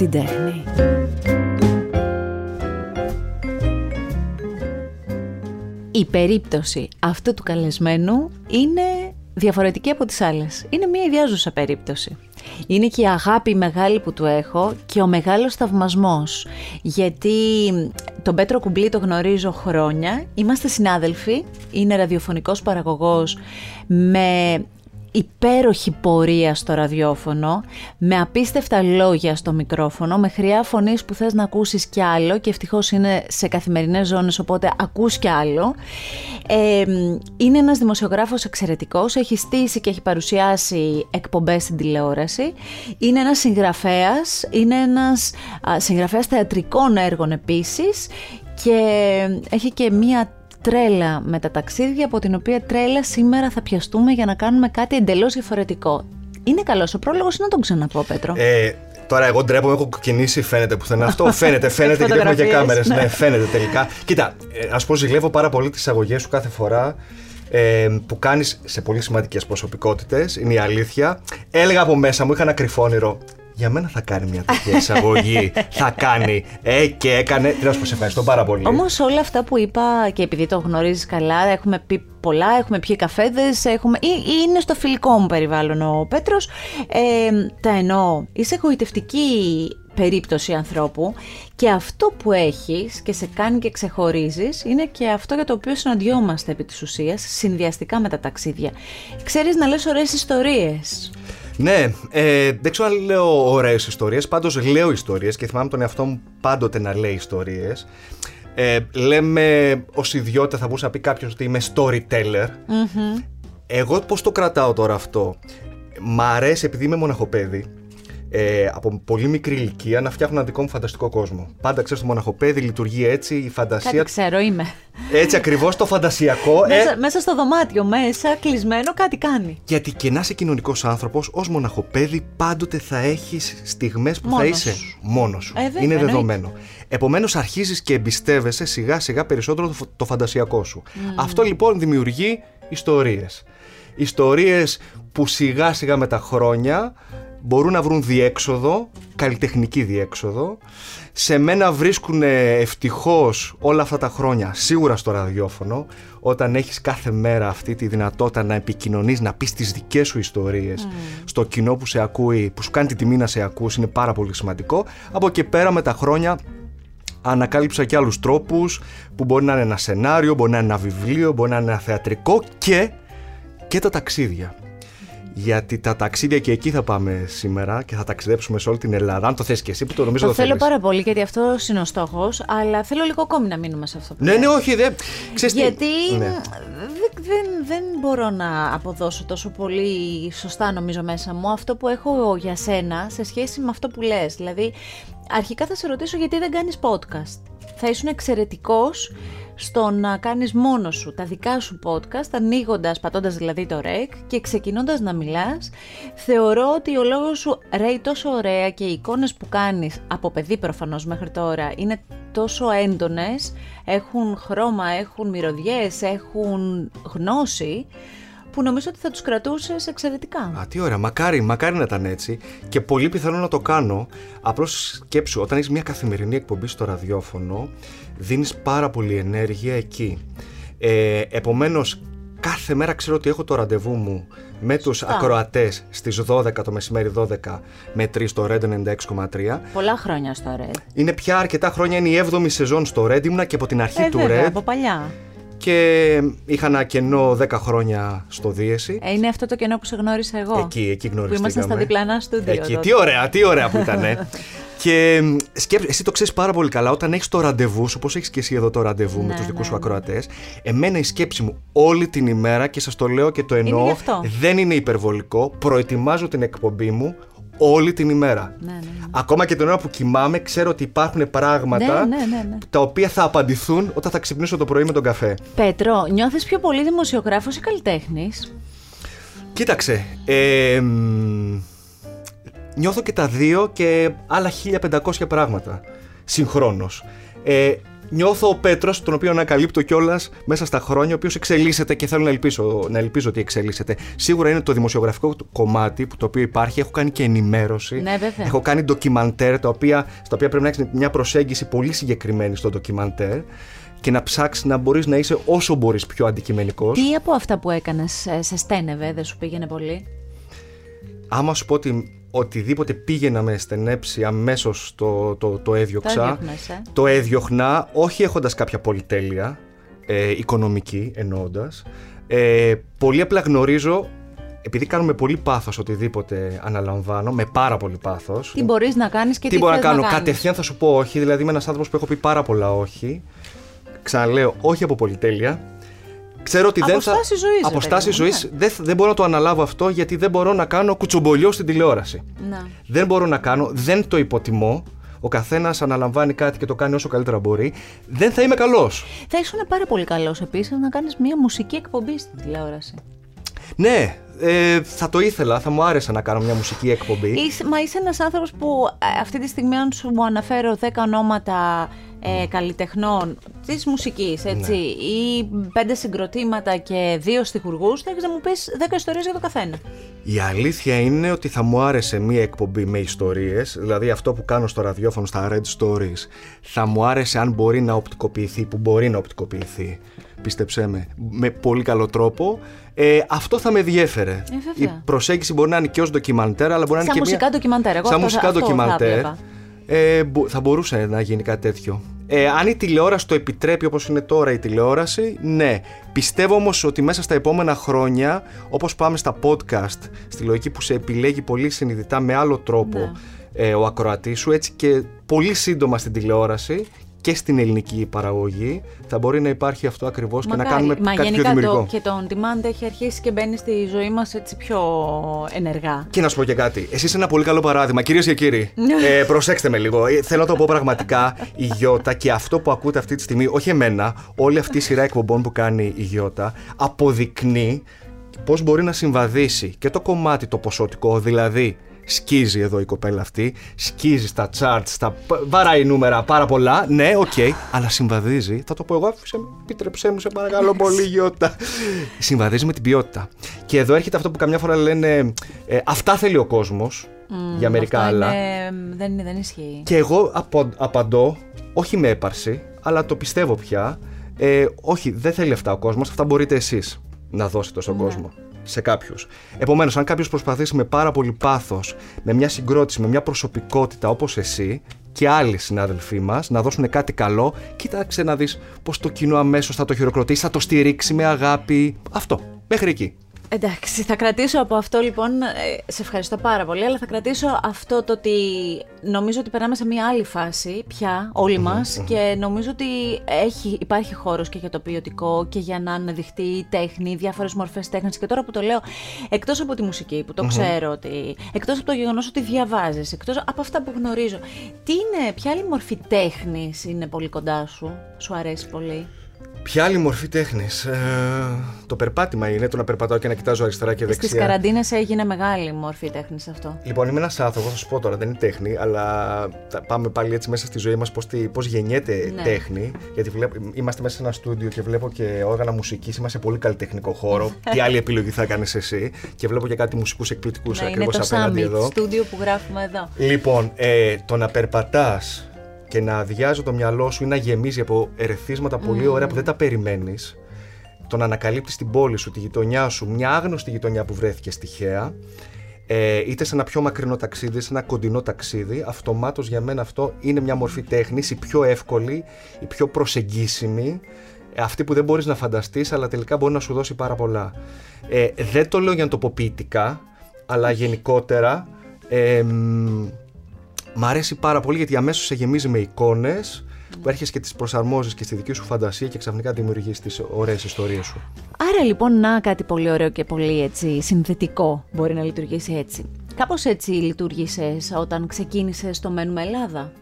την τέχνη. Η περίπτωση αυτού του καλεσμένου είναι διαφορετική από τις άλλες. Είναι μια ιδιάζουσα περίπτωση. Είναι και η αγάπη μεγάλη που του έχω και ο μεγάλος θαυμασμός. Γιατί τον Πέτρο Κουμπλή το γνωρίζω χρόνια, είμαστε συνάδελφοι, είναι ραδιοφωνικός παραγωγός με υπέροχη πορεία στο ραδιόφωνο, με απίστευτα λόγια στο μικρόφωνο, με χρειά φωνής που θες να ακούσεις κι άλλο και ευτυχώς είναι σε καθημερινές ζώνες οπότε ακούς κι άλλο. Ε, είναι ένας δημοσιογράφος εξαιρετικός, έχει στήσει και έχει παρουσιάσει εκπομπές στην τηλεόραση. Είναι ένας συγγραφέας, είναι ένας α, συγγραφέας θεατρικών έργων επίσης και έχει και μία τρέλα με τα ταξίδια από την οποία τρέλα σήμερα θα πιαστούμε για να κάνουμε κάτι εντελώς διαφορετικό. Είναι καλός ο πρόλογος ή να τον ξαναπώ Πέτρο; Ε, Τώρα, εγώ ντρέπομαι, έχω κοκκινήσει, φαίνεται πουθενά αυτό. Φαίνεται, φαίνεται γιατί έχουμε και κάμερες. Ναι. ναι, φαίνεται τελικά. Κοίτα, ε, ας πω, ζηλεύω πάρα πολύ τις εισαγωγέ σου κάθε φορά ε, που κάνεις σε πολύ σημαντικές προσωπικότητες. Είναι η αλήθεια. Έλεγα από μέσα μου, είχα ένα κρυφόνηρο για μένα θα κάνει μια τέτοια εισαγωγή. θα κάνει. Ε, και έκανε. Τι να σου πω, σε ευχαριστώ πάρα πολύ. Όμως όλα αυτά που είπα και επειδή το γνωρίζεις καλά, έχουμε πει πολλά, έχουμε πιει καφέδες, έχουμε... είναι στο φιλικό μου περιβάλλον ο Πέτρος. Ε, τα εννοώ. Είσαι εγωιτευτική περίπτωση ανθρώπου και αυτό που έχεις και σε κάνει και ξεχωρίζεις είναι και αυτό για το οποίο συναντιόμαστε επί της ουσίας συνδυαστικά με τα ταξίδια. Ξέρεις να λες ωραίες ιστορίες. Ναι, ε, δεν ξέρω αν λέω ωραίες ιστορίες. Πάντως λέω ιστορίες και θυμάμαι τον εαυτό μου πάντοτε να λέει ιστορίες. Ε, λέμε ως ιδιότητα, θα μπορούσε να πει κάποιος ότι είμαι storyteller. Εγώ πώς το κρατάω τώρα αυτό; Μ' αρέσει επειδή είμαι μοναχοπέδι ε, από πολύ μικρή ηλικία να φτιάχνω ένα δικό μου φανταστικό κόσμο. Πάντα ξέρω το μοναχοπέδι λειτουργεί έτσι, η φαντασία. Κάτι ξέρω, είμαι. Έτσι ακριβώς το φαντασιακό. μέσα, ε... μέσα στο δωμάτιο, μέσα, κλεισμένο, κάτι κάνει. Γιατί και να είσαι κοινωνικός άνθρωπος, ως μοναχοπέδι πάντοτε θα έχεις στιγμές που θα είσαι μόνος σου. Ε, Είναι δεδομένο. Επομένως, αρχίζεις και εμπιστεύεσαι σιγά σιγά περισσότερο το φαντασιακό σου. Αυτό λοιπόν δημιουργεί ιστορίες. Ιστορίες που σιγά σιγά με τα χρόνια μπορούν να βρουν διέξοδο, καλλιτεχνική διέξοδο. Σε μένα βρίσκουν ευτυχώς όλα αυτά τα χρόνια, σίγουρα στο ραδιόφωνο, όταν έχεις κάθε μέρα αυτή τη δυνατότητα να επικοινωνείς, να πεις τις δικές σου ιστορίες στο κοινό που σε ακούει, που σου κάνει τη τιμή να σε ακούσει, είναι πάρα πολύ σημαντικό. Από εκεί πέρα με τα χρόνια ανακάλυψα και άλλους τρόπους που μπορεί να είναι ένα σενάριο, μπορεί να είναι ένα βιβλίο, μπορεί να είναι ένα θεατρικό και, και τα ταξίδια γιατί τα ταξίδια και εκεί θα πάμε σήμερα και θα ταξιδέψουμε σε όλη την Ελλάδα. Αν το θες και εσύ που το νομίζω το, το θέλω πάρα πολύ γιατί αυτό είναι ο στόχος, αλλά θέλω λίγο ακόμη να μείνουμε σε αυτό. Που ναι, ναι, όχι, δεν. γιατί ναι. δεν, δεν μπορώ να αποδώσω τόσο πολύ σωστά νομίζω μέσα μου αυτό που έχω για σένα σε σχέση με αυτό που λες. Δηλαδή, αρχικά θα σε ρωτήσω γιατί δεν κάνεις podcast. Θα ήσουν εξαιρετικός στο να κάνεις μόνος σου τα δικά σου podcast, ανοίγοντας, πατώντας δηλαδή το rec και ξεκινώντας να μιλάς, θεωρώ ότι ο λόγος σου ρέει τόσο ωραία και οι εικόνες που κάνεις, από παιδί προφανώς μέχρι τώρα, είναι τόσο έντονες, έχουν χρώμα, έχουν μυρωδιές, έχουν γνώση, που νομίζω ότι θα τους κρατούσες εξαιρετικά. Α, τι ωραία. Μακάρι, μακάρι να ήταν έτσι. Και πολύ πιθανό να το κάνω. Απλώς σκέψου, όταν έχεις μια καθημερινή εκπομπή στο ραδιόφωνο, δίνεις πάρα πολύ ενέργεια εκεί. Ε, επομένως, κάθε μέρα ξέρω ότι έχω το ραντεβού μου με τους ακροατές στις 12 το μεσημέρι 12 με 3 στο Red 96,3. Πολλά χρόνια στο Red. Είναι πια αρκετά χρόνια, είναι η 7η σεζόν στο Red, ήμουνα και από την αρχή ε, του βέβαια, Red. από παλιά και είχα ένα κενό 10 χρόνια στο Δίεση. Ε, είναι αυτό το κενό που σε γνώρισα εγώ. Εκεί, εκεί γνωριστήκαμε. Που ήμασταν στα διπλανά στούντιο. Εκεί, τι ωραία, τι ωραία που ήταν. και σκέψε, εσύ το ξέρεις πάρα πολύ καλά, όταν έχεις το ραντεβού σου, όπω έχεις και εσύ εδώ το ραντεβού ναι, με τους δικούς ναι, σου ναι. ακροατές, εμένα η σκέψη μου όλη την ημέρα και σας το λέω και το εννοώ, δεν είναι υπερβολικό. Προετοιμάζω την εκπομπή μου όλη την ημέρα. Ναι, ναι, ναι. Ακόμα και την ώρα που κοιμάμαι, ξέρω ότι υπάρχουν πράγματα ναι, ναι, τα οποία θα απαντηθούν όταν θα ξυπνήσω το πρωί με τον καφέ. Πέτρο, νιώθεις πιο πολύ δημοσιογράφος ή καλλιτέχνης; Κοίταξε, ε, νιώθω και τα δύο και άλλα 1500 πράγματα συγχρόνως. Ε, νιώθω ο Πέτρος, τον οποίο ανακαλύπτω κιόλας μέσα στα χρόνια, ο οποίος εξελίσσεται και θέλω να ελπίζω, να ελπίζω ότι εξελίσσεται. Σίγουρα είναι το δημοσιογραφικό του κομμάτι που το οποίο υπάρχει. Έχω κάνει και ενημέρωση. Ναι, βέβαια. Έχω κάνει ντοκιμαντέρ, τα οποία, στα οποία πρέπει να έχεις μια προσέγγιση πολύ συγκεκριμένη στο ντοκιμαντέρ και να ψάξεις να μπορείς να είσαι όσο μπορείς πιο αντικειμενικός. Τι από αυτά που έκανες σε στένευε, δεν σου πήγαινε πολύ; Άμα σου πω ότι οτιδήποτε πήγαινα με στενέψει αμέσως το, το, το έδιωξα. Το έδιωχνες, ε. Το έδιωχνα, όχι έχοντας κάποια πολυτέλεια, ε, οικονομική εννοώντας. Ε, πολύ απλά γνωρίζω, επειδή κάνουμε πολύ πάθος οτιδήποτε αναλαμβάνω, με πάρα πολύ πάθος. Τι μπορείς να κάνεις και τι, τι μπορώ να θες κάνω. κάνεις. Κατευθείαν θα σου πω όχι, δηλαδή είμαι ένας άνθρωπος που έχω πει πάρα πολλά όχι. Ξαναλέω, όχι από πολυτέλεια. Ξέρω ότι δεν θα. Αποστάσεις ζωής, ρε Αποστάσεις παιδί μου, ζωής. Δεν, δεν μπορώ να το αναλάβω αυτό γιατί δεν μπορώ να κάνω κουτσομπολιό στην τηλεόραση. Να. Δεν μπορώ να κάνω, δεν το υποτιμώ. Ο καθένας αναλαμβάνει κάτι και το κάνει όσο καλύτερα μπορεί. Δεν θα είμαι καλός. Θα ήσουν πάρα πολύ καλός επίσης να κάνεις μια μουσική εκπομπή στην τηλεόραση. Ναι, ε, θα το ήθελα, θα μου άρεσε να κάνω μια μουσική εκπομπή. Είσαι, μα είσαι ένας άνθρωπος που ε, αυτή τη στιγμή αν σου μου αναφέρω 10 ονόματα ε, καλλιτεχνών της μουσικής, έτσι, ή πέντε συγκροτήματα και δύο στιχουργούς, θα έχεις να μου πεις 10 ιστορίες για το καθένα. Η αλήθεια είναι ότι θα μου άρεσε μια εκπομπή με ιστορίες, δηλαδή αυτό που κάνω στο ραδιόφωνο στα Red Stories, θα μου άρεσε αν μπορεί να οπτικοποιηθεί, που μπορεί να οπτικοποιηθεί, πίστεψέ με, με πολύ καλό τρόπο. Ε, αυτό θα με διέφερε. Ε, βέβαια. Η προσέγγιση μπορεί να είναι και ως ντοκιμαντέρ, αλλά μπορεί να Σαν είναι και μουσικά μια... ντοκιμαντέρ, εγώ Σαν αυτό- μουσικά αυτό θα ντοκιμαντέρ. έβλεπα. Ε, μπο- θα μπορούσε να γίνει κάτι τέτοιο. Ε, αν η τηλεόραση το επιτρέπει όπως είναι τώρα η τηλεόραση, ναι. Πιστεύω όμως ότι μέσα στα επόμενα χρόνια, όπως πάμε στα podcast, στη λογική που σε επιλέγει πολύ συνειδητά με άλλο τρόπο Ναι. ε, ο ακροατής σου, έτσι και πολύ σύντομα στην τηλεόραση και στην ελληνική παραγωγή, θα μπορεί να υπάρχει αυτό ακριβώς και να Μακάρι. κάνουμε Μα κάτι πιο γενικά δημιουργικό. το, και το on demand έχει αρχίσει και μπαίνει στη ζωή μας έτσι πιο ενεργά. Και να σου πω και κάτι. Εσύ είσαι ένα πολύ καλό παράδειγμα. Κυρίες και κύριοι, ε, προσέξτε με λίγο. Ε, θέλω να το πω πραγματικά. Η Γιώτα και αυτό που ακούτε αυτή τη στιγμή, όχι εμένα, όλη αυτή η σειρά εκπομπών που κάνει η Γιώτα, αποδεικνύει πώς μπορεί να συμβαδίσει και το κομμάτι το ποσοτικό, δηλαδή σκίζει εδώ η κοπέλα αυτή, σκίζει στα charts, στα... βαράει νούμερα πάρα πολλά, ναι, οκ, αλλά συμβαδίζει, θα το πω εγώ, άφησε με, επιτρέψέ μου σε παρακαλώ πολύ Γιώτα, συμβαδίζει με την ποιότητα. Και εδώ έρχεται αυτό που καμιά φορά λένε, ε, αυτά θέλει ο κόσμος, για μερικά Αυτό άλλα. είναι, δεν, είναι- δεν ισχύει. Και εγώ απο- απαντώ, όχι με έπαρση, αλλά το πιστεύω πια. Ε, όχι, δεν θέλει αυτά ο κόσμος. Αυτά μπορείτε εσείς να δώσετε στον κόσμο. Σε κάποιους. Επομένως, αν κάποιος προσπαθήσει με πάρα πολύ πάθος, με μια συγκρότηση, με μια προσωπικότητα όπως εσύ και άλλοι συνάδελφοί μας να δώσουν κάτι καλό, κοίταξε να δεις πώς το κοινό αμέσως θα το χειροκροτήσει, θα το στηρίξει με αγάπη. Αυτό. Μέχρι εκεί. Εντάξει, θα κρατήσω από αυτό λοιπόν, ε, σε ευχαριστώ πάρα πολύ, αλλά θα κρατήσω αυτό το ότι νομίζω ότι περνάμε σε μια άλλη φάση πια όλοι μας και νομίζω ότι έχει, υπάρχει χώρος και για το ποιοτικό και για να αναδειχτεί η τέχνη, διάφορες μορφές τέχνης και τώρα που το λέω, εκτός από τη μουσική που το ξέρω ότι, εκτός από το γεγονός ότι διαβάζεις, εκτός από αυτά που γνωρίζω, τι είναι, ποια άλλη μορφή τέχνης είναι πολύ κοντά σου, σου αρέσει πολύ; Ποια άλλη μορφή τέχνης; Ε, το περπάτημα είναι το να περπατάω και να κοιτάζω αριστερά και δεξιά. Στις καραντίνες έγινε μεγάλη μορφή τέχνης αυτό. Λοιπόν, είμαι ένας άνθρωπος, θα σου πω τώρα, δεν είναι τέχνη, αλλά θα πάμε πάλι έτσι μέσα στη ζωή μας πώς πώς γεννιέται Ναι. τέχνη. Γιατί βλέπ, είμαστε μέσα σε ένα στούντιο και βλέπω και όργανα μουσικής. Είμαστε σε πολύ καλλιτεχνικό χώρο. Τι άλλη επιλογή θα κάνεις εσύ; Και βλέπω και κάτι μουσικούς εκπληκτικούς Ναι, είναι ακριβώ το απέναντι Summit, εδώ. στούντιο που γράφουμε εδώ. Λοιπόν, ε, το να περπατάς και να αδειάζει το μυαλό σου ή να γεμίζει από ερεθίσματα πολύ ωραία που δεν τα περιμένεις. Το να ανακαλύπτεις την πόλη σου, τη γειτονιά σου, μια άγνωστη γειτονιά που βρέθηκε τυχαία, ε, είτε σε ένα πιο μακρινό ταξίδι, είτε σε ένα κοντινό ταξίδι, αυτομάτως για μένα αυτό είναι μια μορφή τέχνης, η πιο εύκολη, η πιο προσεγγίσιμη, ε, αυτή που δεν μπορείς να φανταστείς, αλλά τελικά μπορεί να σου δώσει πάρα πολλά. Ε, δεν το λέω για να το πω ποιητικά, αλλά γενικότερα ε, μ, μ' αρέσει πάρα πολύ γιατί αμέσως σε γεμίζει με εικόνες που έρχεσαι και τις προσαρμόζεις και στη δική σου φαντασία και ξαφνικά δημιουργείς τις ωραίες ιστορίες σου. Άρα λοιπόν να κάτι πολύ ωραίο και πολύ έτσι συνθετικό μπορεί να λειτουργήσει έτσι. Κάπως έτσι λειτουργήσες όταν ξεκίνησες το Μένουμε Ελλάδα.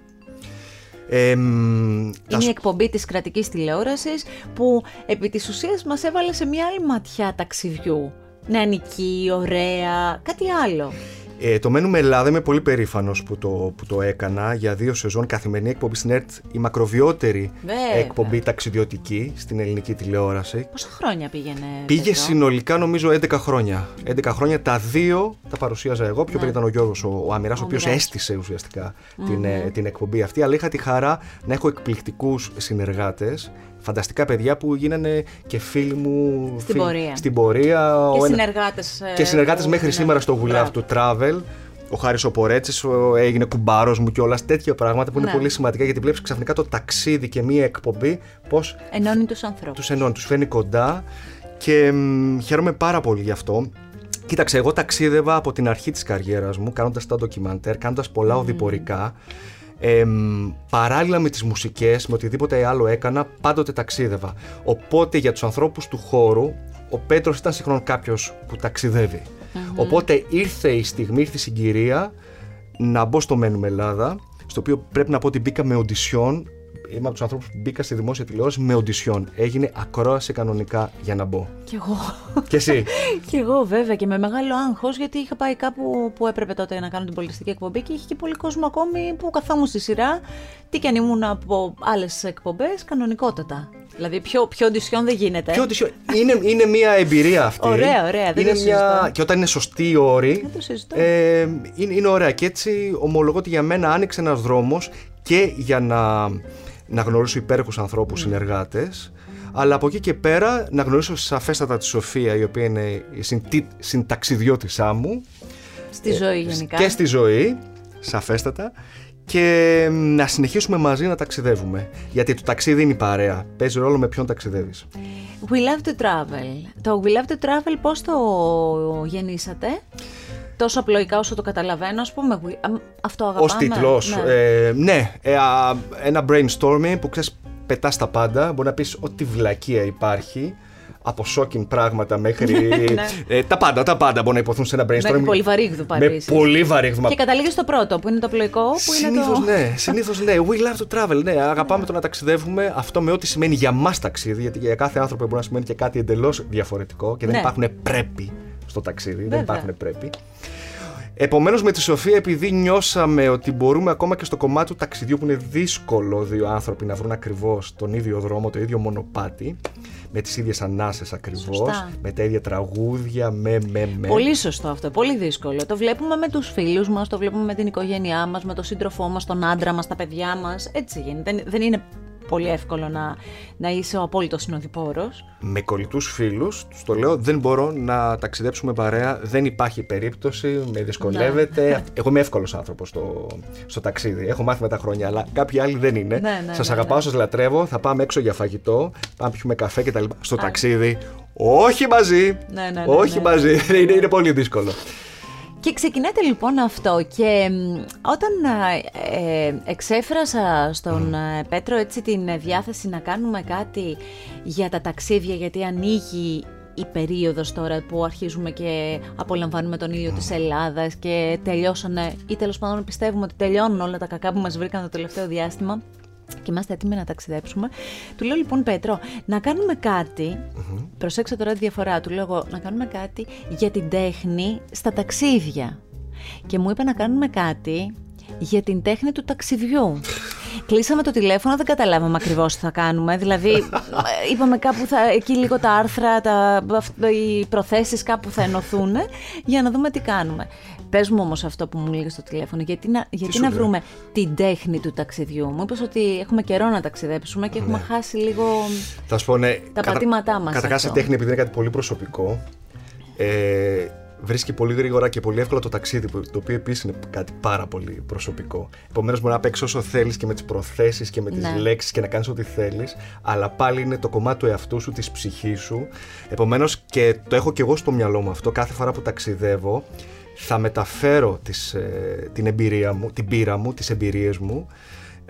Ε, μ, να Είναι η σου- εκπομπή της κρατικής τηλεόρασης που επί της ουσίας μας έβαλε σε μια άλλη ματιά ταξιδιού. Νεανική, ωραία, κάτι άλλο. Ε, το Μένουμε Ελλάδα είμαι πολύ περήφανος που το, που το έκανα για δύο σεζόν καθημερινή εκπομπή στην ΕΡΤ, η μακροβιότερη Βέβαια. εκπομπή ταξιδιωτική στην ελληνική τηλεόραση. Πόσα χρόνια πήγαινε. Πήγε Πέτρο; συνολικά νομίζω 11 χρόνια. 11 χρόνια τα δύο τα παρουσίαζα εγώ. Πιο Ναι. πριν ήταν ο Γιώργος ο, ο Αμυράς, ο, Ο οποίος Αμυράς. έστησε ουσιαστικά την, ε, την εκπομπή αυτή. Αλλά είχα τη χαρά να έχω εκπληκτικούς συνεργάτες. Φανταστικά παιδιά που γίνανε και φίλοι μου Στην φίλοι- πορεία. στην πορεία. Και Ο ένα- συνεργάτες, ε, και συνεργάτες που- μέχρι ναι. σήμερα στο We Love Μπράβο. to Travel. Ο Χάρης ο Πορέτσης ο- έγινε κουμπάρος μου και όλα τέτοια πράγματα που είναι Ναι. πολύ σημαντικά γιατί βλέπεις ξαφνικά το ταξίδι και μία εκπομπή πώς Ενώνει τους ανθρώπους. τους ενώνει, τους φέρνει κοντά και μ, χαίρομαι πάρα πολύ γι' αυτό. Κοίταξε, εγώ ταξίδευα από την αρχή της καριέρας μου κάνοντας τα ντοκιμαντέρ, κάνοντας πολλά οδηπορικά. Ε, μ, παράλληλα με τις μουσικές, με οτιδήποτε άλλο έκανα, πάντοτε ταξίδευα. Οπότε για τους ανθρώπους του χώρου, ο Πέτρος ήταν συγχρόνων κάποιος που ταξιδεύει. Οπότε ήρθε η στιγμή, ήρθε η συγκυρία να μπω στο Μένουμε Ελλάδα, στο οποίο πρέπει να πω ότι μπήκα με οντισιόν. Είμαι από τους ανθρώπους που μπήκα στη δημόσια τηλεόραση με οντισιόν. Έγινε ακρόαση κανονικά για να μπω. Κι εγώ. Και εσύ; Κι εγώ βέβαια και με μεγάλο άγχος γιατί είχα πάει κάπου που έπρεπε τότε να κάνω την πολιτιστική εκπομπή και είχε και πολύ κόσμο ακόμη που καθόμουν στη σειρά. Τι και αν ήμουν από άλλες εκπομπές, κανονικότατα. Δηλαδή πιο, πιο οντισιόν δεν γίνεται. Ποιο audition- είναι, είναι μια εμπειρία αυτή. Ωραία, ωραία, δεν είναι το συζητώ. Και όταν είναι σωστή η όρη. Δεν το συζητώ. Ε, είναι, είναι ωραία. Και έτσι ομολογώ ότι για μένα άνοιξε ένας δρόμος και για να, να γνωρίσω υπέροχους ανθρώπους συνεργάτες. Αλλά από εκεί και πέρα να γνωρίσω σαφέστατα τη Σοφία, η οποία είναι η συντι- συνταξιδιώτησά μου. Στη ζωή γενικά. Και στη ζωή, σαφέστατα. Και να συνεχίσουμε μαζί να ταξιδεύουμε. Γιατί το ταξίδι είναι η παρέα. Παίζει ρόλο με ποιον ταξιδεύεις. We love to travel. Το We love to travel πώς το γεννήσατε; Τόσο απλοϊκά όσο το καταλαβαίνω, ας πούμε. we- αμ, Αυτό αγαπάμε. Ω τίτλος. Ναι. Ε, ναι, ε, α, ένα brainstorming που ξέρεις, πετάς τα πάντα. Μπορεί να πεις ό,τι βλακεία υπάρχει. Από shocking πράγματα μέχρι. Ναι. ε, τα πάντα, τα πάντα μπορεί να υποθούν σε ένα brainstorming. Με πολύ βαρύγδουπα Με επίσης. πολύ βαρύγδουπα. Και καταλήγεις στο πρώτο, που είναι το απλοϊκό, που είναι Συνήθως το... ναι, συνήθως ναι. We love to travel. Ναι, αγαπάμε το να ταξιδεύουμε. Αυτό με ό,τι σημαίνει για μας ταξίδι, γιατί για κάθε άνθρωπο μπορεί να σημαίνει και κάτι εντελώς διαφορετικό και δεν Ναι. υπάρχουν πρέπει στο ταξίδι. Δεν Βέβαια. υπάρχουν πρέπει. Επομένως, με τη Σοφία, επειδή νιώσαμε ότι μπορούμε ακόμα και στο κομμάτι του ταξιδιού που είναι δύσκολο δύο άνθρωποι να βρουν ακριβώς τον ίδιο δρόμο, το ίδιο μονοπάτι, με τις ίδιες ανάσες ακριβώς, Σωστά. με τα ίδια τραγούδια, με, με, με. Πολύ σωστό αυτό, πολύ δύσκολο. Το βλέπουμε με τους φίλους μας, το βλέπουμε με την οικογένειά μας, με τον σύντροφό μας, τον άντρα μας, τα παιδιά μας. Έτσι γίνεται. Δεν, δεν είναι πολύ εύκολο να, να είσαι ο απόλυτος συνοδοιπόρος. με κολλητούς φίλους, τους το λέω, δεν μπορώ να ταξιδέψουμε παρέα, δεν υπάρχει περίπτωση, με δυσκολεύεται. Ναι. Εγώ είμαι εύκολος άνθρωπος στο, στο ταξίδι, έχω μάθει με τα χρόνια, αλλά κάποιοι άλλοι δεν είναι. Ναι, ναι, σας ναι, αγαπάω, ναι. σας λατρεύω, θα πάμε έξω για φαγητό, πάμε να πιούμε καφέ κτλ. Στο ταξίδι, όχι μαζί, Ναι, ναι, ναι, όχι ναι. μαζί, είναι, είναι πολύ δύσκολο. Και ξεκινάτε λοιπόν αυτό και μ, όταν ε, ε, εξέφρασα στον ε, Πέτρο έτσι την ε, διάθεση να κάνουμε κάτι για τα ταξίδια γιατί ανοίγει η περίοδος τώρα που αρχίζουμε και απολαμβάνουμε τον ήλιο της Ελλάδας και τελειώσανε ή τέλος πάντων πιστεύουμε ότι τελειώνουν όλα τα κακά που μας βρήκαν το τελευταίο διάστημα και είμαστε έτοιμοι να ταξιδέψουμε. Του λέω λοιπόν Πέτρο, να κάνουμε κάτι. Προσέξτε τώρα τη διαφορά. Του λέω εγώ, να κάνουμε κάτι για την τέχνη στα ταξίδια. Και μου είπε να κάνουμε κάτι για την τέχνη του ταξιδιού. Κλείσαμε το τηλέφωνο, δεν καταλάβαμε ακριβώς τι θα κάνουμε. Δηλαδή, ε, είπαμε κάπου θα, εκεί λίγο τα άρθρα, τα, αυ- οι προθέσεις κάπου θα ενωθούν για να δούμε τι κάνουμε. Πες μου όμως αυτό που μου λέγες στο τηλέφωνο, γιατί να, γιατί σου να λέω; βρούμε την τέχνη του ταξιδιού. Μου; Είπες ότι έχουμε καιρό να ταξιδέψουμε και έχουμε χάσει λίγο. Θα σου πω, ναι. Τα πατήματά μας Καταρχάς, η αυτό. τέχνη, επειδή είναι κάτι πολύ προσωπικό, ε, βρίσκει πολύ γρήγορα και πολύ εύκολα το ταξίδι, που- το οποίο επίσης είναι κάτι πάρα πολύ προσωπικό. Επομένως, μπορεί να παίξεις όσο θέλεις και με τις προθέσεις και με τις Ναι. λέξεις και να κάνεις ό,τι θέλεις, αλλά πάλι είναι το κομμάτι του εαυτού σου, της ψυχής σου. Επομένως, και το έχω και εγώ στο μυαλό μου αυτό, κάθε φορά που ταξιδεύω, θα μεταφέρω τις, ε, την εμπειρία μου, την πείρα μου, τις εμπειρίες μου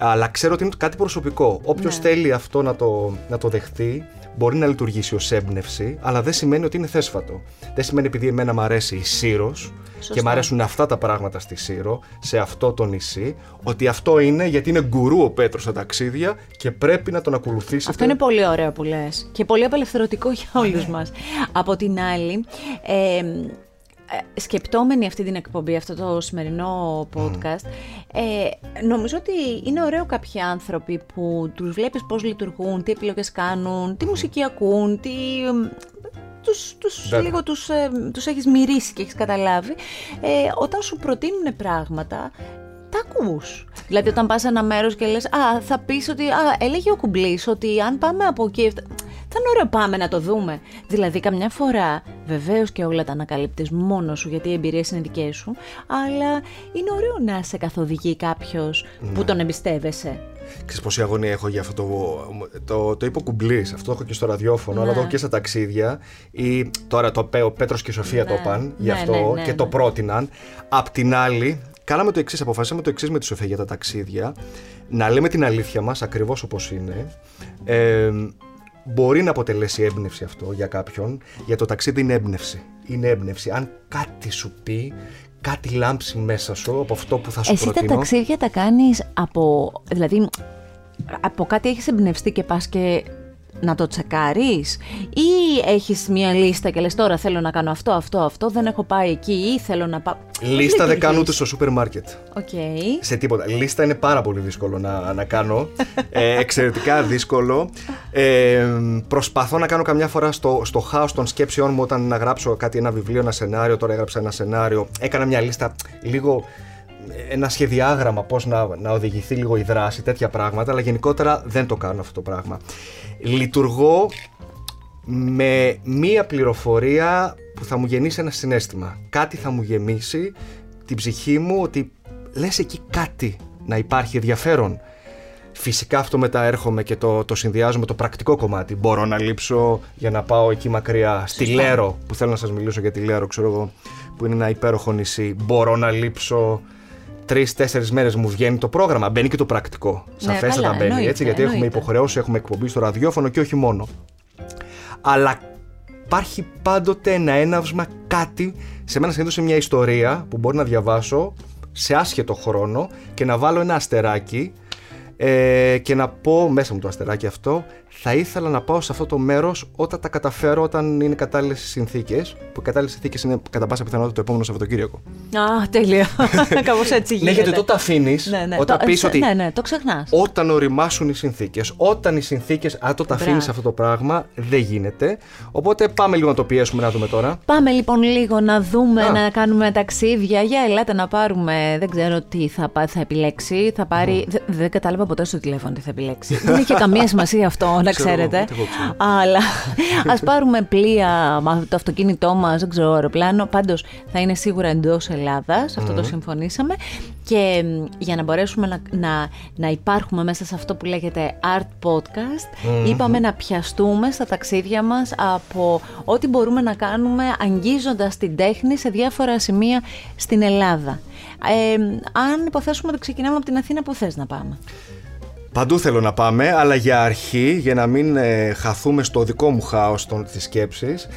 αλλά ξέρω ότι είναι κάτι προσωπικό. Όποιος Ναι. θέλει αυτό να το, να το δεχτεί, μπορεί να λειτουργήσει ως έμπνευση, αλλά δεν σημαίνει ότι είναι θέσφατο. Δεν σημαίνει επειδή εμένα μου αρέσει η Σύρος και Σωστά. μου αρέσουν αυτά τα πράγματα στη Σύρο, σε αυτό το νησί, ότι αυτό είναι γιατί είναι γκουρού ο Πέτρος στα ταξίδια και πρέπει να τον ακολουθήσετε. Αυτό είναι πολύ ωραίο που λες και πολύ απελευθερωτικό για όλους μας. Από την άλλη, ε, ε, σκεπτόμενη αυτή την εκπομπή, αυτό το σημερινό podcast, ε, νομίζω ότι είναι ωραίο κάποιοι άνθρωποι που τους βλέπεις πώς λειτουργούν, τι επιλογές κάνουν, τι μουσική ακούν, τι... Τους, τους, λίγο τους, ε, τους έχεις μυρίσει και έχεις καταλάβει. Ε, όταν σου προτείνουν πράγματα, τα ακούς. Δηλαδή όταν πας σε ένα μέρος και λες «Α, θα πεις ότι, α, έλεγε ο Κουμπλής ότι αν πάμε από εκεί...» θα είναι ωραίο πάμε να το δούμε. Δηλαδή, καμιά φορά, βεβαίως και όλα τα ανακαλύπτεις μόνος σου, γιατί οι εμπειρίες είναι δικές σου, αλλά είναι ωραίο να σε καθοδηγεί κάποιος που τον εμπιστεύεσαι. Ξέρεις πόση αγωνία έχω για αυτό το. Το, το είπε ο Κουμπλής, αυτό το έχω και στο ραδιόφωνο, αλλά το έχω και στα ταξίδια. Ή, τώρα το ο Πέτρος και η Σοφία το είπαν γι' αυτό και το πρότειναν. Απ' την άλλη, κάναμε το εξής, αποφασίσαμε το εξής με τη Σοφία για τα ταξίδια. Να λέμε την αλήθεια μας ακριβώς όπως είναι. Ε, μπορεί να αποτελέσει έμπνευση αυτό για κάποιον. Για το ταξίδι είναι έμπνευση. Είναι έμπνευση. Αν κάτι σου πει, κάτι λάμψει μέσα σου από αυτό που θα σου Εσύ προτείνω. Εσύ τα ταξίδια τα κάνεις από... Δηλαδή, από κάτι έχεις εμπνευστεί και πας και να το τσεκάρεις; Ή έχεις μια λίστα και λες τώρα θέλω να κάνω αυτό, αυτό, αυτό, δεν έχω πάει εκεί ή θέλω να πάω... Λίστα δεν κάνω ούτε στο σούπερ μάρκετ. Okay. Σε τίποτα. Λίστα είναι πάρα πολύ δύσκολο να, να κάνω. ε, εξαιρετικά δύσκολο. Ε, προσπαθώ να κάνω καμιά φορά στο, στο χάος των σκέψεών μου όταν να γράψω κάτι, ένα βιβλίο, ένα σενάριο. Τώρα έγραψα ένα σενάριο. Έκανα μια λίστα λίγο ένα σχεδιάγραμμα πώς να, να οδηγηθεί λίγο η δράση, τέτοια πράγματα, αλλά γενικότερα δεν το κάνω αυτό το πράγμα. Λειτουργώ με μία πληροφορία που θα μου γεννήσει ένα συνέστημα. Κάτι θα μου γεμίσει την ψυχή μου ότι λες εκεί κάτι να υπάρχει ενδιαφέρον. Φυσικά αυτό μετά έρχομαι και το, το συνδυάζω με το πρακτικό κομμάτι. Μπορώ να λείψω για να πάω εκεί μακριά, στη Λέρο, που θέλω να σας μιλήσω για τη Λέρο, ξέρω εγώ, που είναι ένα υπέροχο νησί. Μπορώ να λείψω τρει-τέσσερι μέρες μου βγαίνει το πρόγραμμα. Μπαίνει και το πρακτικό. Ναι, Σαφέστατα μπαίνει εννοείται, έτσι, γιατί εννοείται. έχουμε υποχρεώσει, έχουμε εκπομπή στο ραδιόφωνο και όχι μόνο. Αλλά υπάρχει πάντοτε ένα έναυσμα, κάτι. Σε μένα συνήθως μια ιστορία που μπορεί να διαβάσω σε άσχετο χρόνο και να βάλω ένα αστεράκι ε, και να πω μέσα μου το αστεράκι αυτό θα ήθελα να πάω σε αυτό το μέρος όταν τα καταφέρω, όταν είναι κατάλληλες συνθήκες. Που κατάλληλες συνθήκες είναι κατά πάσα πιθανότητα το επόμενο Σαββατοκύριακο. Α, τέλεια. Κάπως έτσι γίνεται. ναι, γιατί τότε αφήνεις. Ναι, ναι. Όταν πεις ότι. Ναι, ναι, το ξεχνάς. Όταν οριμάσουν οι συνθήκες, όταν οι συνθήκες. Αν το αφήνεις αυτό το πράγμα, δεν γίνεται. Οπότε πάμε λίγο να το πιέσουμε να δούμε τώρα. Πάμε λοιπόν λίγο να δούμε, Α. να κάνουμε ταξίδια. Για ελάτε να πάρουμε. Δεν ξέρω τι θα, θα επιλέξει. Θα πάρει. Mm. Δεν κατάλαβα ποτέ στο τηλέφωνο τι θα επιλέξει. δεν είχε καμία σημασία αυτό να ξέρετε. Αλλά ας πάρουμε πλοία, το αυτοκίνητό μας, δεν ξέρω, αεροπλάνο. Πάντως θα είναι σίγουρα εντός Ελλάδας. Αυτό το συμφωνήσαμε. Και για να μπορέσουμε να, να, να υπάρχουμε μέσα σε αυτό που λέγεται Art Podcast, είπαμε να πιαστούμε στα ταξίδια μας από ό,τι μπορούμε να κάνουμε αγγίζοντας την τέχνη σε διάφορα σημεία στην Ελλάδα. Ε, αν υποθέσουμε ότι ξεκινάμε από την Αθήνα, πού θες να πάμε; Παντού θέλω να πάμε, αλλά για αρχή, για να μην ε, χαθούμε στο δικό μου χάος της σκέψης,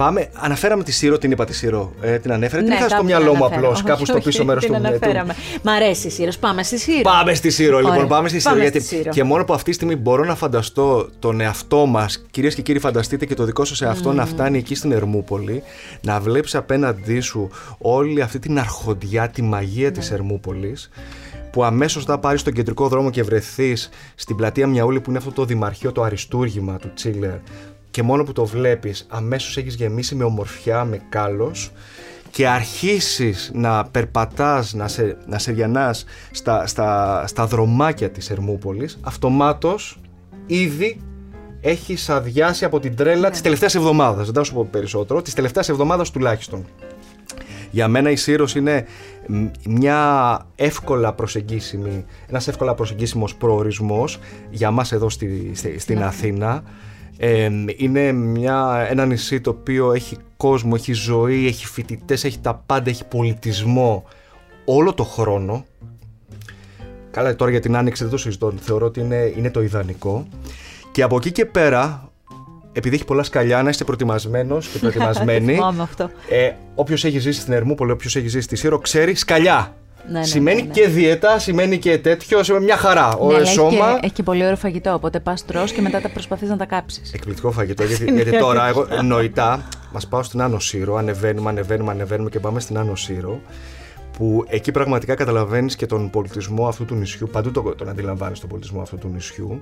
Πάμε, αναφέραμε τη Σύρο, την είπα τη Σύρο. Ε, την ανέφερε. Ναι, την είχα στο μυαλό μου απλώς, κάπου στο πίσω μέρος του αναφέραμε. Μ' αρέσει η Σύρο. Πάμε στη Σύρο. Πάμε στη Σύρο, λοιπόν. Πάμε στη Σύρο. γιατί και μόνο από αυτή τη στιγμή μπορώ να φανταστώ τον εαυτό μας, κυρίες και κύριοι, φανταστείτε και το δικό σας εαυτό να φτάνει εκεί στην Ερμούπολη, να βλέπεις απέναντί σου όλη αυτή την αρχοντιά, τη μαγεία της Ερμούπολης που αμέσως θα πάρεις στον κεντρικό δρόμο και βρεθείς στην πλατεία Μιαούλη που είναι αυτό το δημαρχείο, το αριστούργημα του Τσίλερ. Και μόνο που το βλέπεις, αμέσως έχεις γεμίσει με ομορφιά, με κάλος και αρχίσεις να περπατάς, να σε, να σε διανάς στα, στα, στα δρομάκια της Ερμούπολης, αυτομάτως ήδη έχεις αδειάσει από την τρέλα ναι. της τελευταίας εβδομάδας, δεν θα σου πω περισσότερο, της τελευταίας εβδομάδας τουλάχιστον. Για μένα η Σύρος είναι μια εύκολα προσεγγίσιμη, ένας εύκολα προσεγγίσιμος προορισμός για μας εδώ στη, στην ναι. Αθήνα. είναι μια, ένα νησί το οποίο έχει κόσμο, έχει ζωή, έχει φοιτητές, έχει τα πάντα, έχει πολιτισμό όλο το χρόνο. Καλά τώρα για την άνοιξη δεν το συζητώ, θεωρώ ότι είναι, είναι το ιδανικό. Και από εκεί και πέρα επειδή έχει πολλά σκαλιά, να είστε προετοιμασμένος και προετοιμασμένοι. αυτό. Ε, όποιος έχει ζήσει στην Ερμούπολη, όποιος έχει ζήσει στη Σύρο, ξέρει σκαλιά. Ναι, ναι, σημαίνει ναι, ναι. και δίαιτα, σημαίνει και τέτοιο, σημαίνει μια χαρά. Ο Ναι, αλλά σώμα. Έχει, και, έχει και πολύ ωραίο φαγητό. Οπότε πας τρώ και μετά τα προσπαθείς να τα κάψεις. Εκπληκτικό φαγητό. γιατί, γιατί τώρα, εγώ νοητά, μας πάω στην Άνω Σύρο, ανεβαίνουμε, ανεβαίνουμε, ανεβαίνουμε και πάμε στην Άνω Σύρο. Που εκεί πραγματικά καταλαβαίνεις και τον πολιτισμό αυτού του νησιού. Παντού τον, τον αντιλαμβάνεις τον πολιτισμό αυτού του νησιού.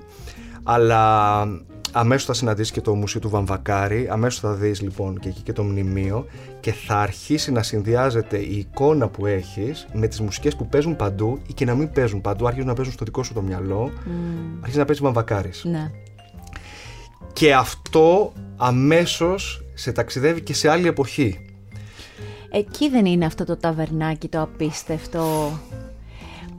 Αλλά αμέσως θα συναντήσεις και το μουσείο του Βαμβακάρη. Αμέσως θα δεις λοιπόν και εκεί και το μνημείο. Και θα αρχίσει να συνδυάζεται η εικόνα που έχεις με τις μουσικές που παίζουν παντού ή και να μην παίζουν παντού. Αρχίζουν να παίζουν στο δικό σου το μυαλό. Αρχίζει να παίζεις Βαμβακάρης. Ναι. Και αυτό αμέσως σε ταξιδεύει και σε άλλη εποχή. Εκεί δεν είναι αυτό το ταβερνάκι το απίστευτο;